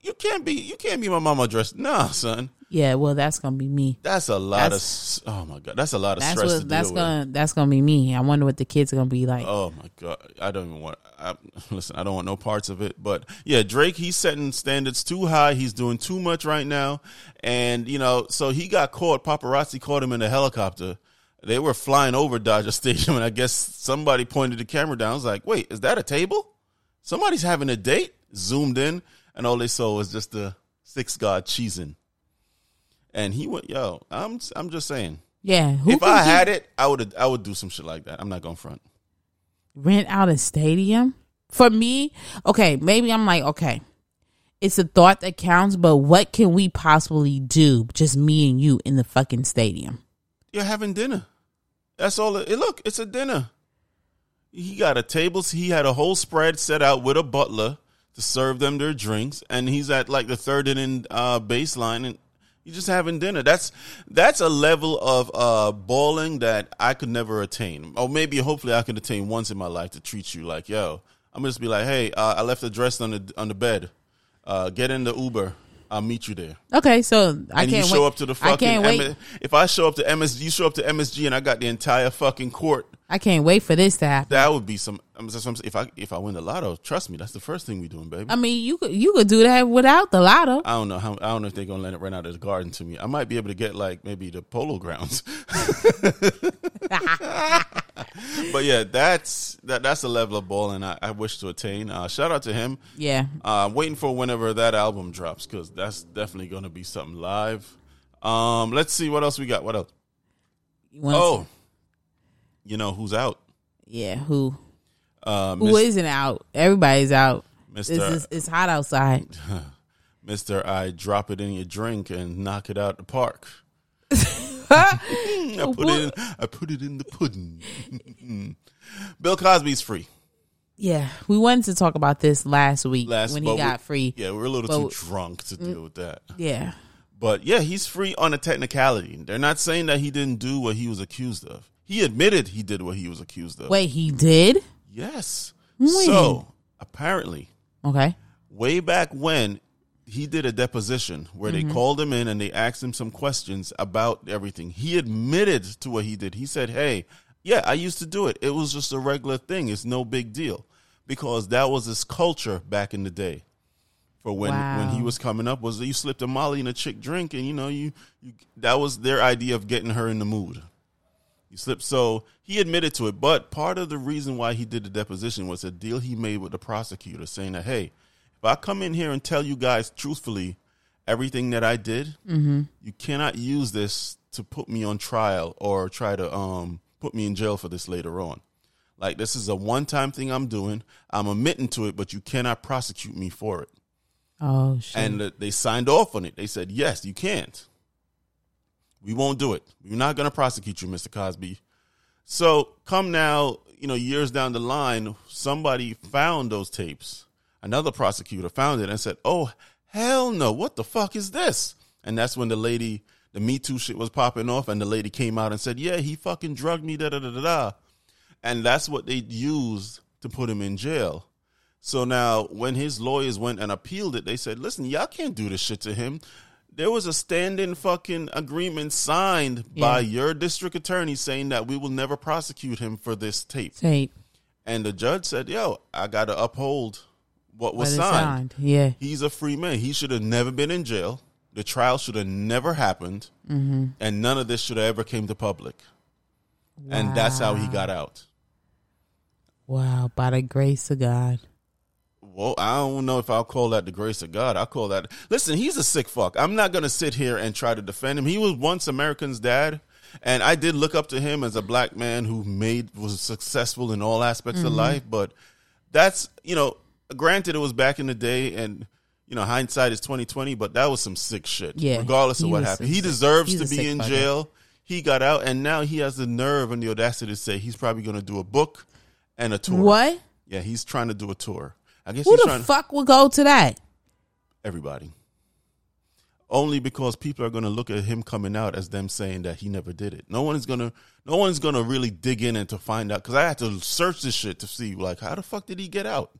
You can't be you can't be my mama dressed. Nah, son. Yeah, well, that's gonna be me. That's a lot That's- of oh my god. That's a lot of That's stress to what that's gonna that's gonna be me. I wonder what the kids are gonna be like. Oh my god, I don't even want. I, [laughs] listen, I don't want no parts of it. But yeah, Drake, he's setting standards too high. He's doing too much right now, and you know, so he got caught. Paparazzi caught him in a helicopter. They were flying over Dodger [laughs] Stadium, and I guess somebody pointed the camera down. I was like, "Wait, is that a table? Somebody's having a date." Zoomed in, and all they saw was just the six god cheesing. And he went, "Yo, I'm, I'm just saying." yeah, who if I had it, I would, I would do some shit like that. I'm not going front. rent out a stadium for me okay maybe i'm like okay it's a thought that counts but what can we possibly do just me and you in the fucking stadium You're having dinner. That's all. It, look, it's a dinner. He got a table. He had a whole spread set out with a butler to serve them their drinks, and he's at like the third inning uh, baseline, and you're just having dinner. That's that's a level of uh, balling that I could never attain, or maybe hopefully I could attain once in my life to treat you like, yo, I'm gonna just be like, hey, uh, I left the dress on the on the bed. Uh, get in the Uber. I'll meet you there. okay so i and can't you show wait up to the i fucking. can't wait M- if I show up to MSG, you show up to MSG, and I got the entire fucking court. I can't wait for this to happen That would be some. I'm, if I if I win the lotto, trust me, that's the first thing we doing, baby. i mean you could you could do that without the lotto I don't know how. I don't know if they're gonna let it run out of the garden to me. I might be able to get like maybe the polo grounds. [laughs] but yeah, that's that. That's the level of balling I, I wish to attain. Uh, shout out to him. yeah Uh, I'm waiting for whenever that album drops because that's definitely gonna be something live. Um, let's see what else we got. What else? Oh, you know who's out? yeah who Uh, who isn't out everybody's out Mr. it's, it's, it's hot outside [laughs] Mister, I drop it in your drink and knock it out the park. [laughs] I put it. In, I put it in the pudding. [laughs] Bill Cosby's free. yeah we wanted to talk about this last week Last when he got we- free Yeah, we're a little But- too drunk to deal with that. yeah But yeah, he's free on a technicality. They're not saying that he didn't do what he was accused of. He admitted he did what he was accused of. wait he did Yes. So apparently, okay way back when he did a deposition where Mm-hmm. they called him in and they asked him some questions about everything. He admitted to what he did. He said, "Hey, yeah, I used to do it. It was just a regular thing. It's no big deal." Because that was his culture back in the day. for when when he was coming up was that you slipped a Molly in a chick drink, and you know you, you that was their idea of getting her in the mood. You slipped, so he admitted to it. But part of the reason why he did the deposition was a deal he made with the prosecutor, saying that hey, if I come in here and tell you guys truthfully everything that I did, you cannot use this to put me on trial or try to um put me in jail for this later on. Like this is a one time thing I'm doing. I'm admitting to it, but you cannot prosecute me for it. Oh shit. And uh, they signed off on it. They said, "Yes, you can't. We won't do it. We're not going to prosecute you, Mr. Cosby." So, come now, you know, years down the line, somebody found those tapes. Another prosecutor found it and said, "Oh, hell no. What the fuck is this?" And that's when the lady, the Me Too shit was popping off and the lady came out and said, "Yeah, he fucking drugged me da da da da." da. And that's what they used to put him in jail. So now, when his lawyers went and appealed it, they said, "Listen, y'all can't do this shit to him. There was a stand-in fucking agreement signed by your district attorney saying that we will never prosecute him for this tape." Tape. And the judge said, "Yo, I got to uphold what was What signed. signed. Yeah. He's a free man. He should have never been in jail. The trial should have never happened, Mm-hmm. and none of this should have ever came to public. And that's how he got out." Wow. By the grace of God. Well, I don't know if I'll call that the grace of God. I call that. Listen, he's a sick fuck. I'm not gonna sit here and try to defend him. He was once America's dad, and I did look up to him as a black man who made was successful in all aspects Mm-hmm. of life. But that's you know, granted, it was back in the day, and you know, hindsight is twenty twenty. But that was some sick shit. Yeah, regardless of what happened, he deserves he's to be in jail. He got out, and now he has the nerve and the audacity to say he's probably going to do a book and a tour. What? Yeah, he's trying to do a tour. I guess Who the fuck would go to that? everybody. Only because people are going to look at him coming out as them saying that he never did it. No one is going to. No one's going to really dig in and to find out because I had to search this shit to see like how the fuck did he get out.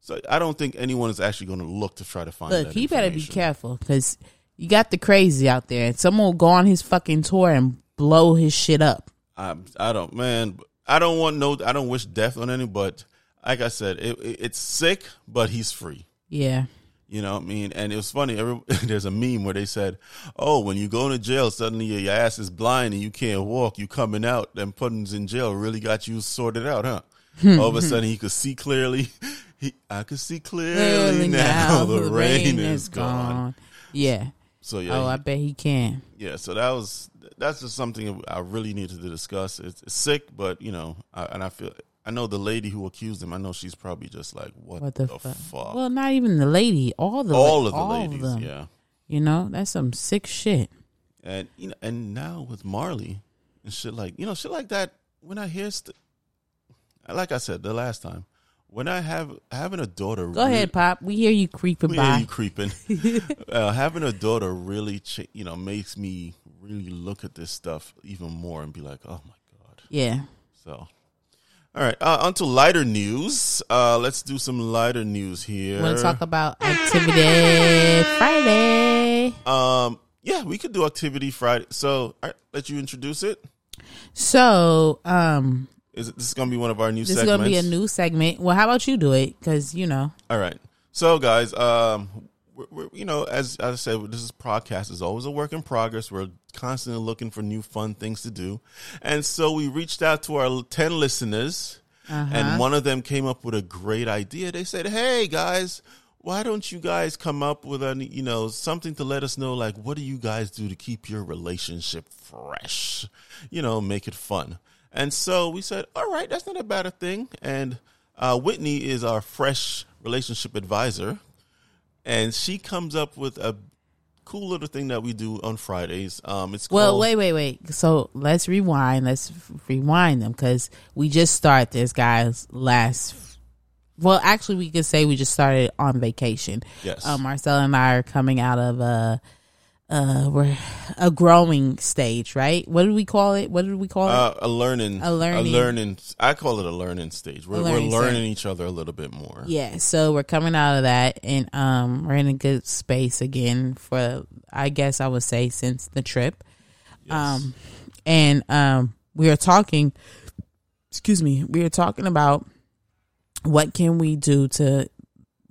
So I don't think anyone is actually going to look to try to find. Look, he better be careful because you got the crazy out there. and Someone will go on his fucking tour and blow his shit up. I, I don't, man. I don't want no. I don't wish death on any. But like I said, it, it, it's sick, but he's free. Yeah. You know what I mean? And it was funny. Every, [laughs] there's a meme where they said, "Oh, when you go to jail, suddenly your, ass is blind and you can't walk. You coming out and putting in jail really got you sorted out, huh?" Hmm. All of a [laughs] sudden, he could see clearly. [laughs] He, I could see clearly, Clearly now, the rain, is gone. Yeah. So yeah, oh, I bet he can. yeah. So that was that's just something I really needed to discuss. It's, it's sick, but you know, I, and I feel I know the lady who accused him. I know she's probably just like, "What, What the, the, fuck? fuck?" Well, not even the lady. All the all of the all ladies, them. yeah. You know, that's some sick shit. and you know, and now with Marley and shit like you know shit like that. When I hear, st- like I said the last time, when I have having a daughter, Go ahead, Pop. We hear you creeping we by. hear you creeping. [laughs] uh, having a daughter really, ch- you know, makes me really look at this stuff even more and be like, oh my god. yeah. So, all right, uh, on to lighter news. Uh, let's do some lighter news here. Want to talk about Activity Friday? Um, yeah, we could do activity Friday. So, all right, let you introduce it. So, um, Is it, this is gonna be one of our new segments? this segments? is gonna be a new segment. Well, how about you do it? Because you know, All right. So, guys, um, we're, we're, you know, as, as I said, this is podcast is always a work in progress. We're constantly looking for new fun things to do, and so we reached out to our ten listeners, and one of them came up with a great idea. They said, "Hey, guys." Why don't you guys come up with a you know something to let us know like what do you guys do to keep your relationship fresh, you know, make it fun. And so we said, all right, that's not a bad thing. And uh, Whitney is our fresh relationship advisor, and she comes up with a cool little thing that we do on Fridays. Um, it's well, called, wait, wait, wait. So let's rewind. Let's rewind them because we just started this, guys. Last, well, actually, we could say we just started on vacation. Yes. Um, Marcel and I are coming out of a, uh, we're a growing stage, right? What did we call it? What did we call it? Uh, a learning, A learning- a learning. I call it a learning stage. We're, learning we're learning stage. each other a little bit more. Yeah, so we're coming out of that, and um, we're in a good space again for, I guess I would say, since the trip. Um, and um, we are talking. Excuse me. We are talking about what can we do to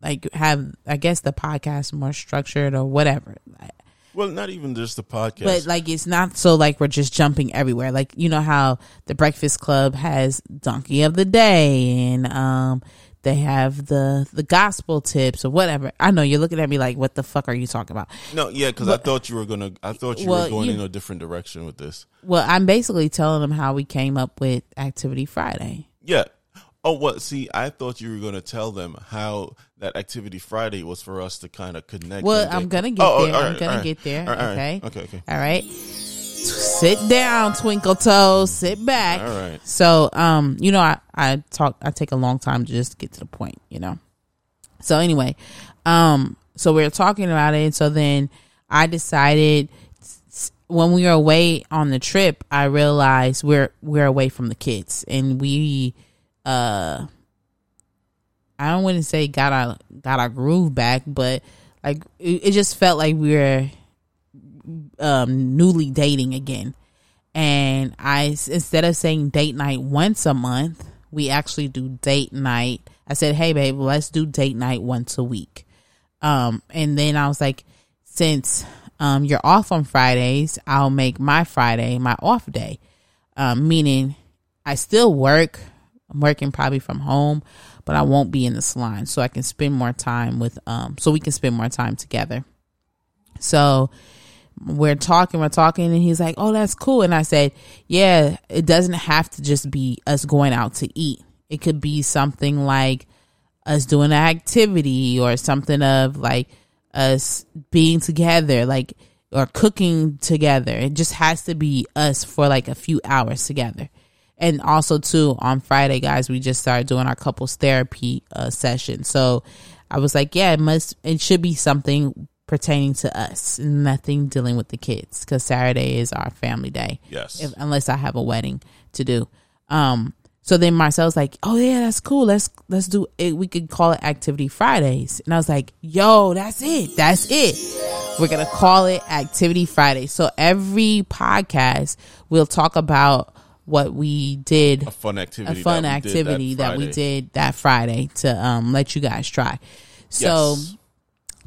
like have I guess the podcast more structured or whatever. Well, not even just the podcast, But like it's not so like we're just jumping everywhere. Like you know how the Breakfast Club has Donkey of the Day and um they have the the gospel tips or whatever. I know you're looking at me like what the fuck are you talking about? no, yeah, because I thought you were gonna. I thought you Well, were going you- in a different direction with this. Well, I'm basically telling them how we came up with Activity Friday. Yeah. Oh, what? See, I thought you were going to tell them how that activity Friday was for us to kind of connect. Well, I'm gonna get Oh, oh, there. I'm right, gonna get there. All right, okay. right. Okay. Okay. All right. Sit down, Twinkle Toes. Sit back. All right. So, um, you know, I, I talk, I take a long time to just get to the point, you know? So anyway, um, so we are talking about it. So then I decided when we were away on the trip, I realized we're, we're away from the kids and we, uh, I don't want to say got our, got our groove back, but like it, it just felt like we were, um, newly dating again and I instead of saying date night once a month, we actually do date night. I said, "Hey, babe, let's do date night once a week." Um, and then I was like, since um, you're off on Fridays, I'll make my Friday my off day. Um, meaning, I still work. I'm working probably from home, but I won't be in the salon, so I can spend more time with. Um, so we can spend more time together. So we're talking, we're talking, and he's like, "Oh, that's cool." And I said, "Yeah, it doesn't have to just be us going out to eat. It could be something like us doing an activity or something of like us being together, like or cooking together. It just has to be us for like a few hours together." And also too on Friday, guys, we just started doing our couples therapy uh, session. So I was like, yeah, it must, it should be something pertaining to us, nothing dealing with the kids, because Saturday is our family day. Yes. If, unless I have a wedding to do. Um. So then Marcel's like, "Oh yeah, that's cool. Let's let's do it. We could call it Activity Fridays." And I was like, "Yo, that's it. That's it. We're gonna call it Activity Friday." So every podcast we'll talk about what we did a fun activity a activity. fun that we did activity that, we Friday. did that Friday to um let you guys try. So Yes.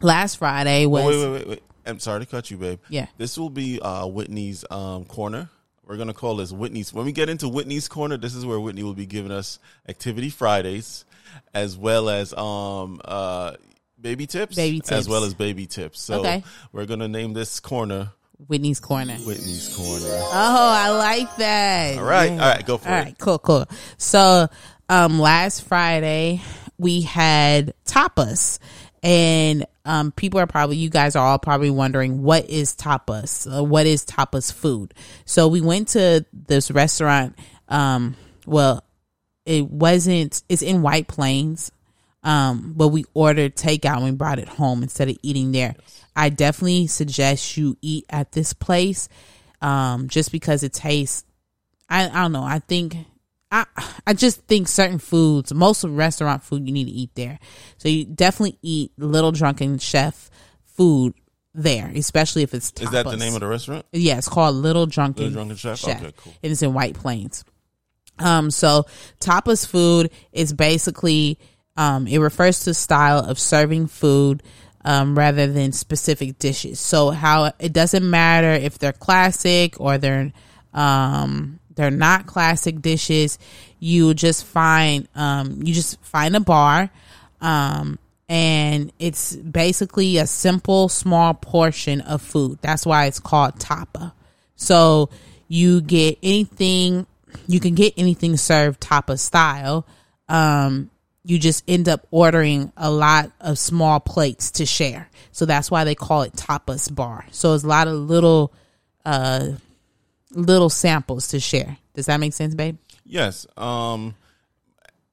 last Friday was Wait, wait, wait, wait. I'm sorry to cut you, babe. Yeah. This will be uh, Whitney's um, corner. We're gonna call this Whitney's. When we get into Whitney's corner, this is where Whitney will be giving us activity Fridays, as well as um uh baby tips, Baby tips. as well as baby tips. So Okay. we're gonna name this corner Whitney's Corner. Whitney's corner. Oh, I like that. All right, Yeah. all right, go for All it. right, cool, cool. So, um, last Friday we had tapas, and um, people are probably, you guys are all probably wondering what is tapas? Uh, what is tapas food? So we went to this restaurant. Um, well, it wasn't. It's in White Plains. Um, but we ordered takeout and we brought it home instead of eating there. I definitely suggest you eat at this place, um, just because it tastes. I, I don't know. I think I I just think certain foods, most of restaurant food, you need to eat there. So you definitely eat Little Drunken Chef food there, especially if it's. Is that the name of the restaurant? Yeah, it's called Little Drunken, Little Drunken Chef? Okay, cool. And it's in White Plains. Um, so tapas food is basically um, it refers to style of serving food um, rather than specific dishes. So how it doesn't matter if they're classic or they're um, they're not classic dishes. You just find um, you just find a bar. Um, and it's basically a simple small portion of food. That's why it's called tapa. So you get anything, you can get anything served tapa style. Um, you just end up ordering a lot of small plates to share. So that's why they call it tapas bar. So it's a lot of little, uh, little samples to share. Does that make sense, babe? Yes. Um,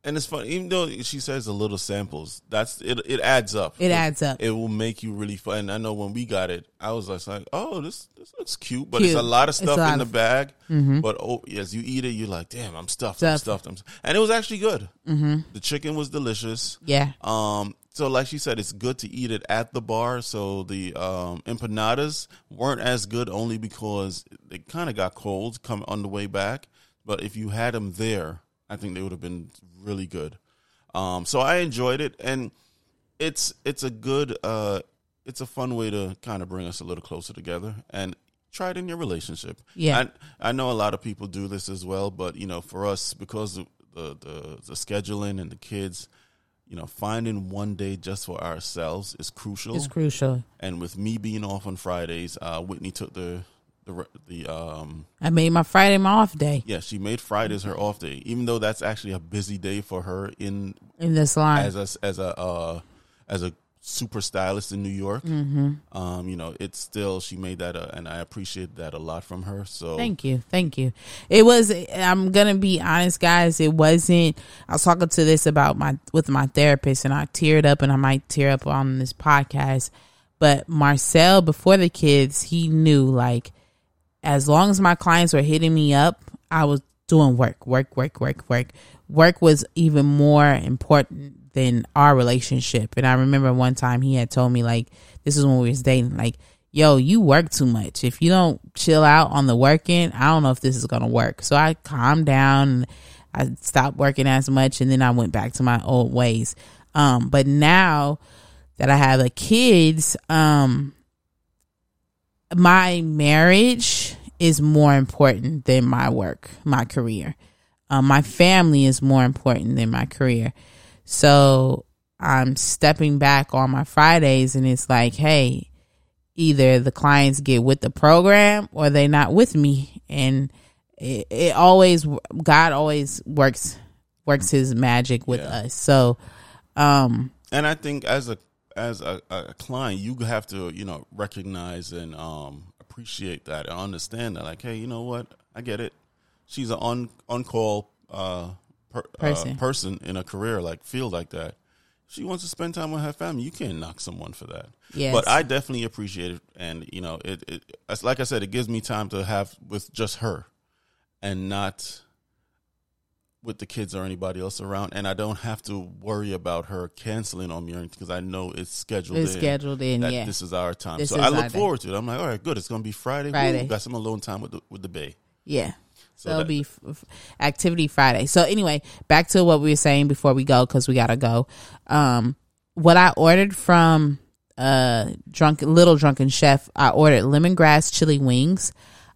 and it's funny, even though she says a little samples, that's it. It adds up. It adds up. It will make you really fun. And I know when we got it, I was just like, "Oh, this this looks cute," but Cute. it's a lot of stuff lot in the of- bag. But oh, as you eat it, you're like, "Damn, I'm stuffed. I'm Stuffed. stuffed." I'm, and it was actually good. Mm-hmm. The chicken was delicious. Yeah. Um, so like she said, it's good to eat it at the bar. So the um, empanadas weren't as good only because they kind of got cold come on the way back. But if you had them there, I think they would have been really good. Um, so I enjoyed it, and it's it's a good uh it's a fun way to kind of bring us a little closer together and try it in your relationship. Yeah. I I know a lot of people do this as well, but you know, for us because of the the, the scheduling and the kids, you know, finding one day just for ourselves is crucial. It's crucial. and with me being off on Fridays, uh Whitney took the the the um I made my Friday my off day yeah, she made Fridays her off day, even though that's actually a busy day for her in in this line. as a as a uh, as a super stylist in New York. Mm-hmm. Um, you know, it's still she made that, uh, and I appreciate that a lot from her. So Thank you. Thank you. It was I'm going to be honest guys, it wasn't I was talking to this about my with my therapist and I teared up and I might tear up on this podcast. But Marcel before the kids, he knew like as long as my clients were hitting me up, I was doing work, work, work, work, work. Work was even more important than our relationship. And I remember one time he had told me like this is when we was dating, like, yo, you work too much. If you don't chill out on the working, I don't know if this is gonna work. So I calmed down, I stopped working as much and then I went back to my old ways. Um, but now that I have the kids, um, my marriage is more important than my work, my career. Um, my family is more important than my career. So I'm stepping back on my Fridays and it's like, hey, either the clients get with the program or they not with me. And it, it always, God always works, works his magic with Yeah. us. So, um, and I think as a as a, a client, you have to you know recognize and um, appreciate that and understand that. Like, hey, you know what? I get it. She's an on on call uh, per, Person. uh, person in a career like field like that. She wants to spend time with her family. You can't knock someone for that. Yes. But I definitely appreciate it, and you know, it, it. As like I said, it gives me time to have with just her, and not with the kids or anybody else around, and I don't have to worry about her canceling on me or anything because I know it's scheduled. it's in, scheduled in, That yeah. this is our time, This so I look day. forward to it. I'm like, all right, good. It's gonna be Friday. Friday. Woo, got some alone time with the with the bay. Yeah. So So it'll that- be f- f- activity Friday. So anyway, back to what we were saying before we go because we gotta go. Um, what I ordered from uh drunk little drunken chef, I ordered lemongrass chili wings.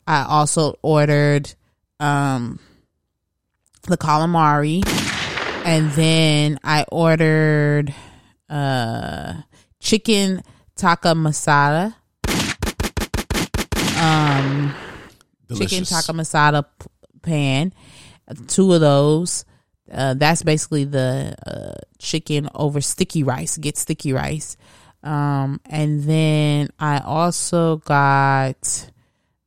I also ordered um the calamari, and then I ordered uh chicken tikka masala. Um chicken Delicious. tikka masala pan, two of those. Uh, that's basically the uh, chicken over sticky rice. Get sticky rice, um, and then I also got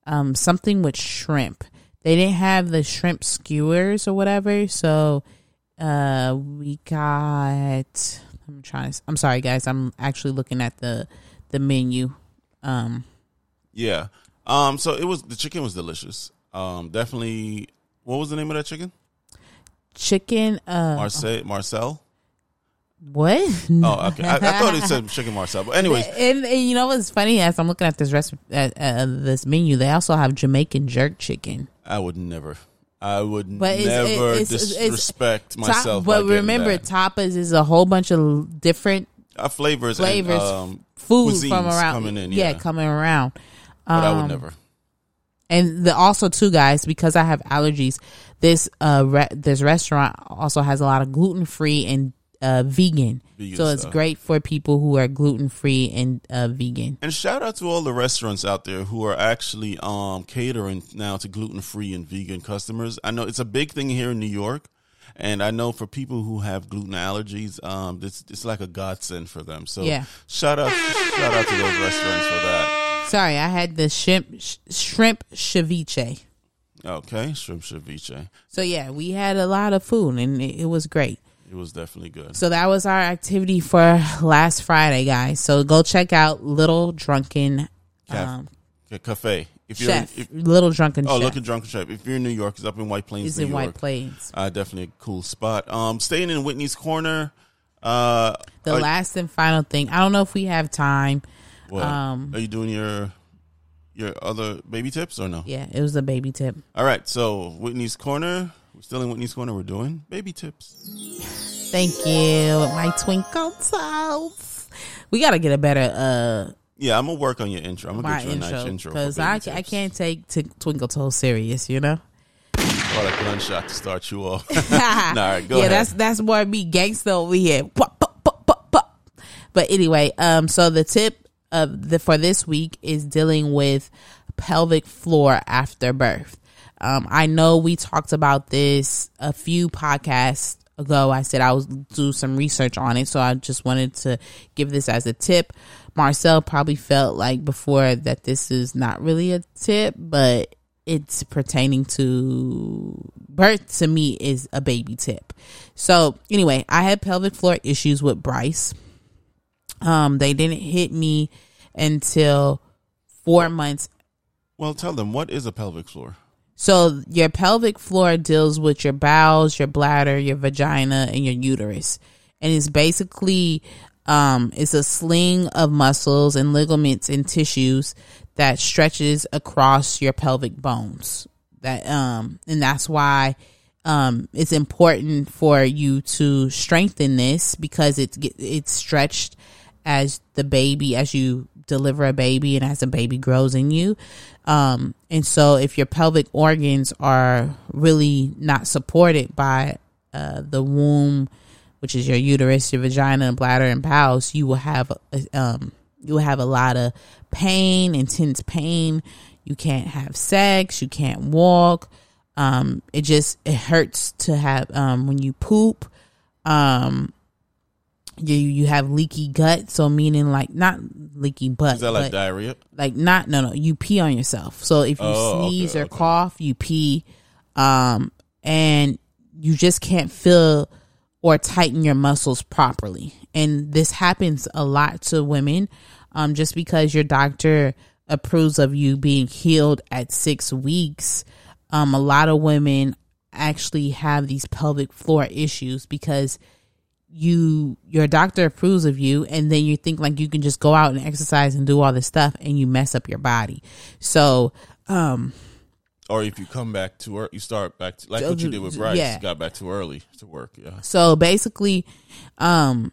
um, something with shrimp. They didn't have the shrimp skewers or whatever, so uh, we got. I'm trying. To, I'm sorry, guys. I'm actually looking at the the menu. Um, Yeah. Um. So it was the chicken was delicious. Um. Definitely. What was the name of that chicken? chicken. Uh, Marcel. Marcel. what? Oh, okay. I, I thought it said chicken Marcel. But anyways, [laughs] and, and you know what's funny? As I'm looking at this rest at uh, this menu, they also have Jamaican jerk chicken. I would never. I would But never it's- it's- it's- disrespect Top- myself. but by remember, that. tapas is a whole bunch of different uh, flavors, flavors, and, um, food from around. coming in. yeah. Yeah, coming around. but I would Um, never. And the also too guys because I have allergies. This uh re- this restaurant also has a lot of gluten free and uh vegan. Vegan so it's stuff. great for people who are gluten free and uh vegan. And shout out to all the restaurants out there who are actually um, catering now to gluten free and vegan customers. I know it's a big thing here in New York, and I know for people who have gluten allergies, um, it's it's like a godsend for them. So Yeah. shout out shout out to those restaurants for that. Sorry, I had the shrimp sh- shrimp ceviche. Okay, shrimp ceviche. So yeah, we had a lot of food and it, it was great. It was definitely good. So that was our activity for last Friday, guys. So go check out Little Drunken um, cafe. If you're Chef. if, Little Drunken oh, Chef. look Drunken Chef. If you're in New York, it's up in White Plains, It's New in York. White Plains. Uh, definitely a cool spot. Um, staying in Whitney's Corner. Uh, The are, last and final thing. I don't know if we have time. what? um, are you doing your your other baby tips or no? Yeah, it was a baby tip. All right. So Whitney's Corner. We're still in Whitney's Corner. We're doing baby tips. Thank you, my twinkle toes. We gotta get a better uh Yeah, I'm gonna work on your intro. I'm gonna get you a nice intro intro because I baby I can't take t- twinkle toes serious, you know. Or a gunshot to start you off. [laughs] [laughs] nah, all right, go yeah, ahead. that's that's more me gangster over here. Pop, pop, pop, pop, pop. But anyway, um, so the tip of the for this week is dealing with pelvic floor after birth. Um, I know we talked about this a few podcasts ago. I said I would do some research on it, so I just wanted to give this as a tip. Marcel probably felt like before that this is not really a tip, but it's pertaining to birth to me is a baby tip. So anyway, I had pelvic floor issues with Bryce. Um, they didn't hit me until four months well, tell them what is a pelvic floor. So your pelvic floor deals with your bowels, your bladder, your vagina, and your uterus. And it's basically um it's a sling of muscles and ligaments and tissues that stretches across your pelvic bones. That um and that's why um it's important for you to strengthen this because it's it's stretched as the baby as you deliver a baby and as the baby grows in you. Um and so if your pelvic organs are really not supported by uh the womb which is your uterus your vagina and bladder and bowels you will have a, um you will have a lot of pain intense pain. You can't have sex. You can't walk. Um it just it hurts to have um when you poop. Um you you have leaky gut so meaning like not leaky butt Is that like diarrhea? like not no no you pee on yourself so if you Oh, okay, sneeze or okay. cough you pee um and you just can't feel or tighten your muscles properly and this happens a lot to women um just because your doctor approves of you being healed at 6 weeks um a lot of women actually have these pelvic floor issues because you your doctor approves of you and then you think like you can just go out and exercise and do all this stuff and you mess up your body so um Or if you come back to work, you start back to, like what you did with Bryce. Yeah. You got back too early to work. Yeah. so basically um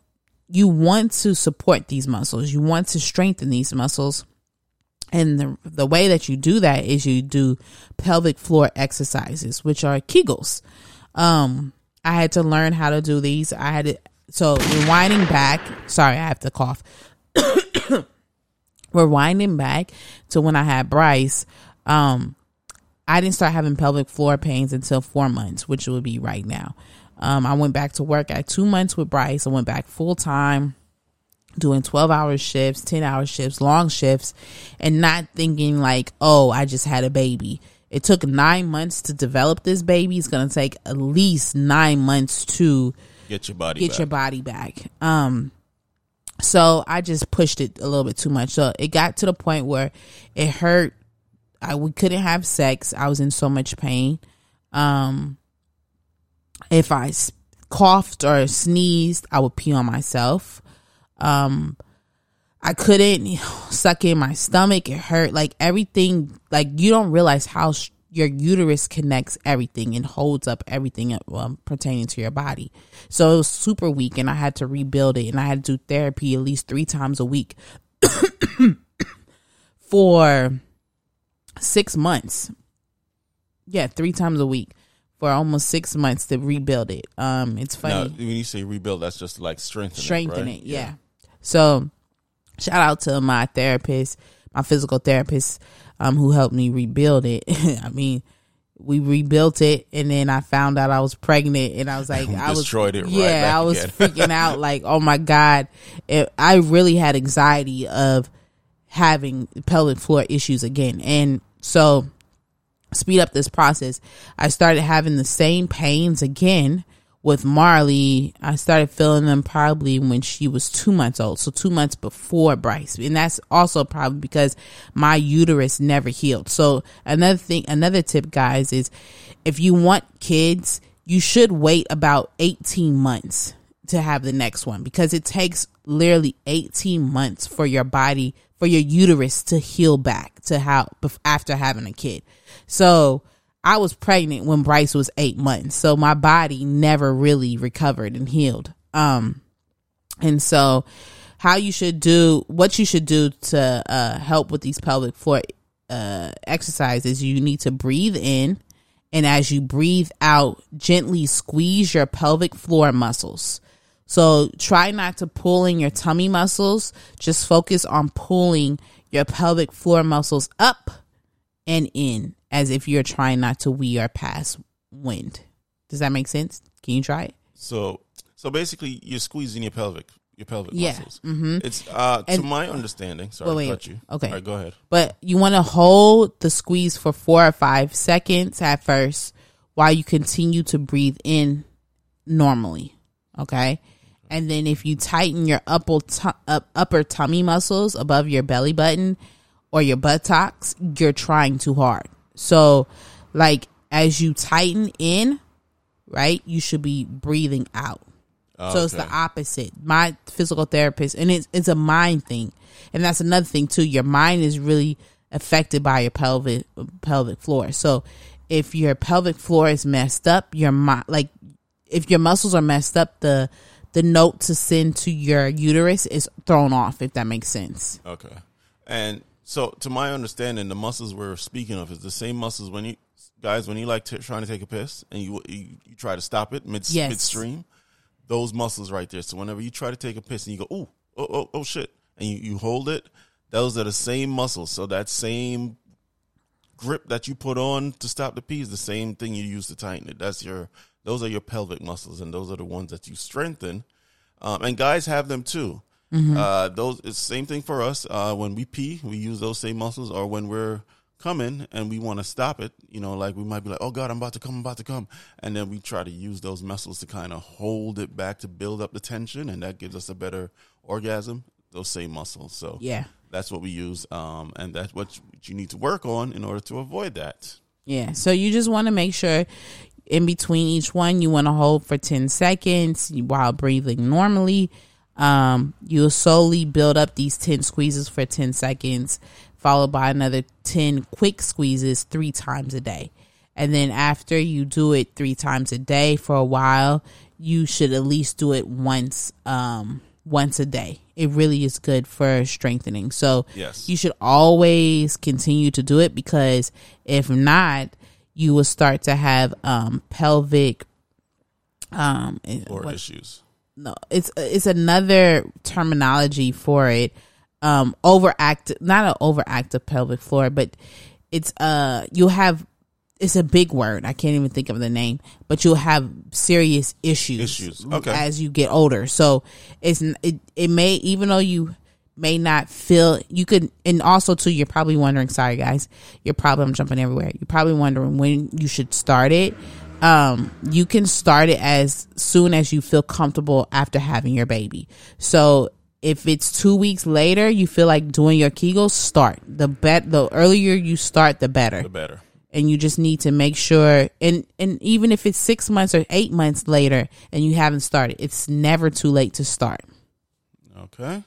you want to support these muscles you want to strengthen these muscles and the the way that you do that is you do pelvic floor exercises which are kegels um i had to learn how to do these i had to so rewinding back sorry i have to cough [coughs] we're winding back to when i had bryce um I didn't start having pelvic floor pains until four months, which would be right now. Um, I went back to work at two months with Bryce. I went back full time, doing 12 hour shifts, 10 hour shifts, long shifts, and not thinking like, oh, I just had a baby. It took nine months to develop this baby. It's going to take at least nine months to Get your body get back. your body back. Um, so I just pushed it a little bit too much. So it got to the point where it hurt. I we couldn't have sex. I was in so much pain. Um, if I coughed or sneezed, I would pee on myself. Um, I couldn't [sighs] suck in my stomach. It hurt. Like everything. Like you don't realize how your uterus connects everything and holds up everything um, pertaining to your body. So it was super weak, and I had to rebuild it. And I had to do therapy at least three times a week [coughs] for six months. Yeah, three times a week for almost six months to rebuild it. Um, it's Now, funny when you say rebuild, that's just like strengthen strengthen it. right? it. Yeah. So shout out to my therapist, my physical therapist, um, who helped me rebuild it. [laughs] I mean, we rebuilt it, and then I found out I was pregnant, and I was like, [laughs] I was Destroyed it Yeah, back I was [laughs] freaking out, like, oh my god, it, I really had anxiety of having pelvic floor issues again, and so speed up this process. I started having the same pains again with Marley. I started feeling them probably when she was two months old. So two months before Bryce. And that's also probably because my uterus never healed. So another thing, another tip guys is if you want kids, you should wait about 18 months to have the next one because it takes literally 18 months for your body for your uterus to heal back to how after having a kid so I was pregnant when Bryce was eight months, so my body never really recovered and healed. Um, and so how you should do what you should do to uh, help with these pelvic floor uh, exercises you need to breathe in and as you breathe out gently squeeze your pelvic floor muscles so try not to pull in your tummy muscles just focus on pulling your pelvic floor muscles up and in as if you're trying not to wee or pass wind does that make sense can you try it So, so basically, you're squeezing your pelvic, your pelvic Yeah. muscles. hmm It's uh, to my understanding. Sorry, Wait, to wait. cut you. Okay. All right, go ahead. but you want to hold the squeeze for four or five seconds at first while you continue to breathe in normally okay and then if you tighten your upper tu- up, upper tummy muscles above your belly button or your buttocks you're trying too hard so like as you tighten in right you should be breathing out so it's the opposite. My physical therapist, and it's it's a mind thing, and that's another thing too. Your mind is really affected by your pelvic pelvic floor. So if your pelvic floor is messed up, your mind like if your muscles are messed up, the the note to send to your uterus is thrown off. If that makes sense. Okay. And so, to my understanding, the muscles we're speaking of is the same muscles when you guys when you like t- trying to take a piss and you you, you try to stop it mid Yes. midstream. Those muscles right there. So whenever you try to take a piss and you go, ooh, oh, oh, oh, shit, and you, you hold it, those are the same muscles. So that same grip that you put on to stop the pee is the same thing you use to tighten it. That's your those are your pelvic muscles, and those are the ones that you strengthen. Um, and guys have them too. Uh, those it's same thing for us. Uh, when we pee, we use those same muscles, or when we're coming and we want to stop it, you know, like we might be like, "Oh God, I'm about to come, I'm about to come," and then we try to use those muscles to kind of hold it back to build up the tension, and that gives us a better orgasm. Those same muscles, so Yeah. that's what we use, um, and that's what you need to work on in order to avoid that. Yeah. So you just want to make sure in between each one, you want to hold for 10 seconds while breathing normally. Um, you'll slowly build up these 10 squeezes for 10 seconds, followed by another 10 quick squeezes three times a day. And then after you do it three times a day for a while, you should at least do it once, um, once a day. It really is good for strengthening. So Yes. you should always continue to do it because if not, you will start to have um, pelvic. Um, Or what- issues. No, it's it's another terminology for it. Um, overactive, not an overactive pelvic floor, but it's uh, you'll have. It's a big word. I can't even think of the name, but you'll have serious issues, Issues. Okay. as you get older. So it's it it may even though you may not feel you could and also too you're probably wondering sorry guys you're probably I'm jumping everywhere you're probably wondering when you should start it um you can start it as soon as you feel comfortable after having your baby so if it's two weeks later you feel like doing your kegels start the bet the earlier you start the better The better. and you just need to make sure and and even if it's six months or eight months later and you haven't started it's never too late to start Okay.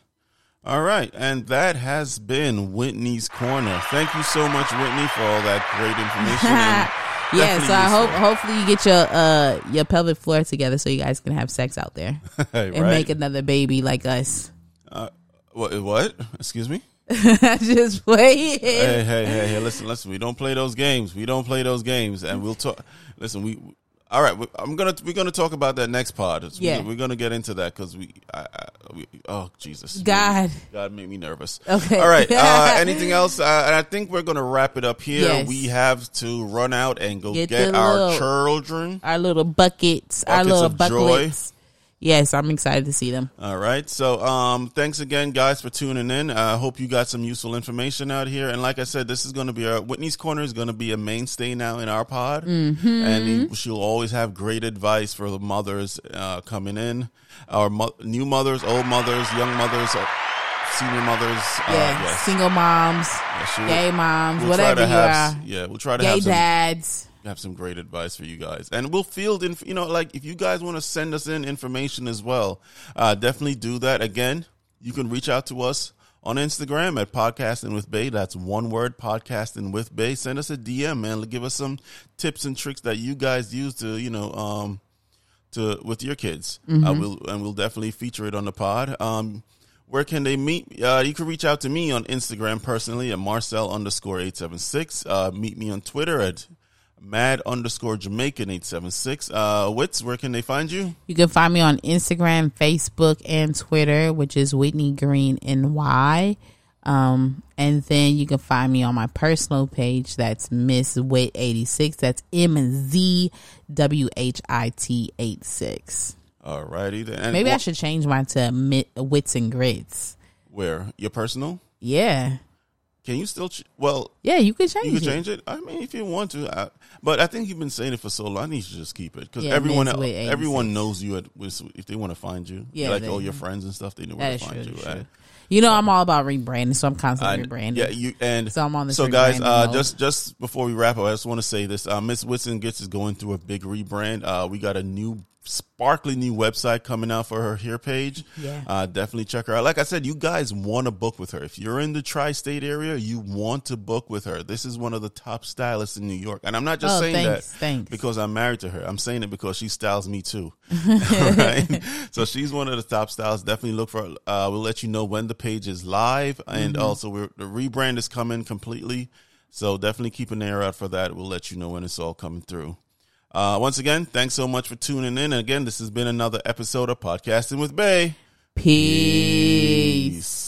All right. And that has been Whitney's Corner. Thank you so much, Whitney, for all that great information. [laughs] yeah so i hope hopefully you get your uh your pelvic floor together so you guys can have sex out there [laughs] and right. make another baby like us uh, what, what? Excuse me? [laughs] just wait Hey, hey, hey, hey, listen, listen. We don't play those games. We don't play those games. And we'll talk. Listen, we. All right, I'm gonna we're gonna talk about that next pod. It's- Yeah. we're gonna get into that because we, I, I, we, oh Jesus, God. God made me nervous. Okay. all right. Uh, [laughs] anything else? Uh, and I think we're gonna wrap it up here. Yes. We have to run out and go Get get, our little- children. our little buckets, our little of joy. bucklets yes i'm excited to see them All right. So, um, thanks again, guys, for tuning in. I hope you got some useful information out here. And like I said, this is going to be our Whitney's Corner is going to be a mainstay now in our pod, Mm-hmm. and he- she'll always have great advice for the mothers uh, coming in, our mo- new mothers, old mothers, young mothers, uh, senior mothers. Uh, yeah yes. single moms Yeah, gay moms we'll whatever you have, are Yeah, we'll try to gay have some dads have some great advice for you guys and we'll field in you know like if you guys want to send us in information as well uh definitely do that again you can reach out to us on Instagram at Podcasting with Bay. That's one word, Podcasting with Bay. Send us a DM, man. Give us some tips and tricks that you guys use to, you know, um, to with your kids. Mm-hmm. Uh, we'll and we'll definitely feature it on the pod. Um, where can they meet? Uh, you can reach out to me on Instagram personally at Marcel underscore eight seven six. Uh, meet me on Twitter at Mad underscore Jamaican eight seven six. Uh, Wits, where can they find you? You can find me on Instagram, Facebook, and Twitter, which is Whitney Green NY. Um, and then you can find me on my personal page. That's Miss Wit eighty six. That's M Z W H I T eight six. Alrighty then. And Maybe I should change mine to Wits and Grits. Where your personal? Yeah, Can you still? Ch- well, yeah, you could change you can change it. I mean, if you want to, I, but I think you've been saying it for so long. I need to just keep it because Yeah, everyone, Ms. el- Wit 86. everyone knows you. At, if they want to find you, Yeah, like they- all your friends and stuff, they know where to true. find that's you. true. at. You know, I'm all about rebranding, so I'm constantly rebranding. Yeah, you and So I'm on this So guys, rebranding uh, mode. just just before we wrap up, I just want to say this: uh, Miss Whitson gets is going through a big rebrand. Uh, we got a new sparkly new website coming out for her here page. Yeah. uh, definitely check her out. Like I said, you guys want to book with her. If you're in the tri-state area, you want to book with her. This is one of the top stylists in New York, and I'm not just Oh, saying thanks, that thanks. because I'm married to her. I'm saying it because she styles me too. [laughs] [laughs] right? So she's one of the top styles. Definitely look for. Uh, we'll let you know when the page is live, and Mm-hmm. also we're, the rebrand is coming completely. So definitely keep an ear out for that. We'll let you know when it's all coming through. Uh, once again, thanks so much for tuning in. And again, this has been another episode of Podcasting with Bay. Peace.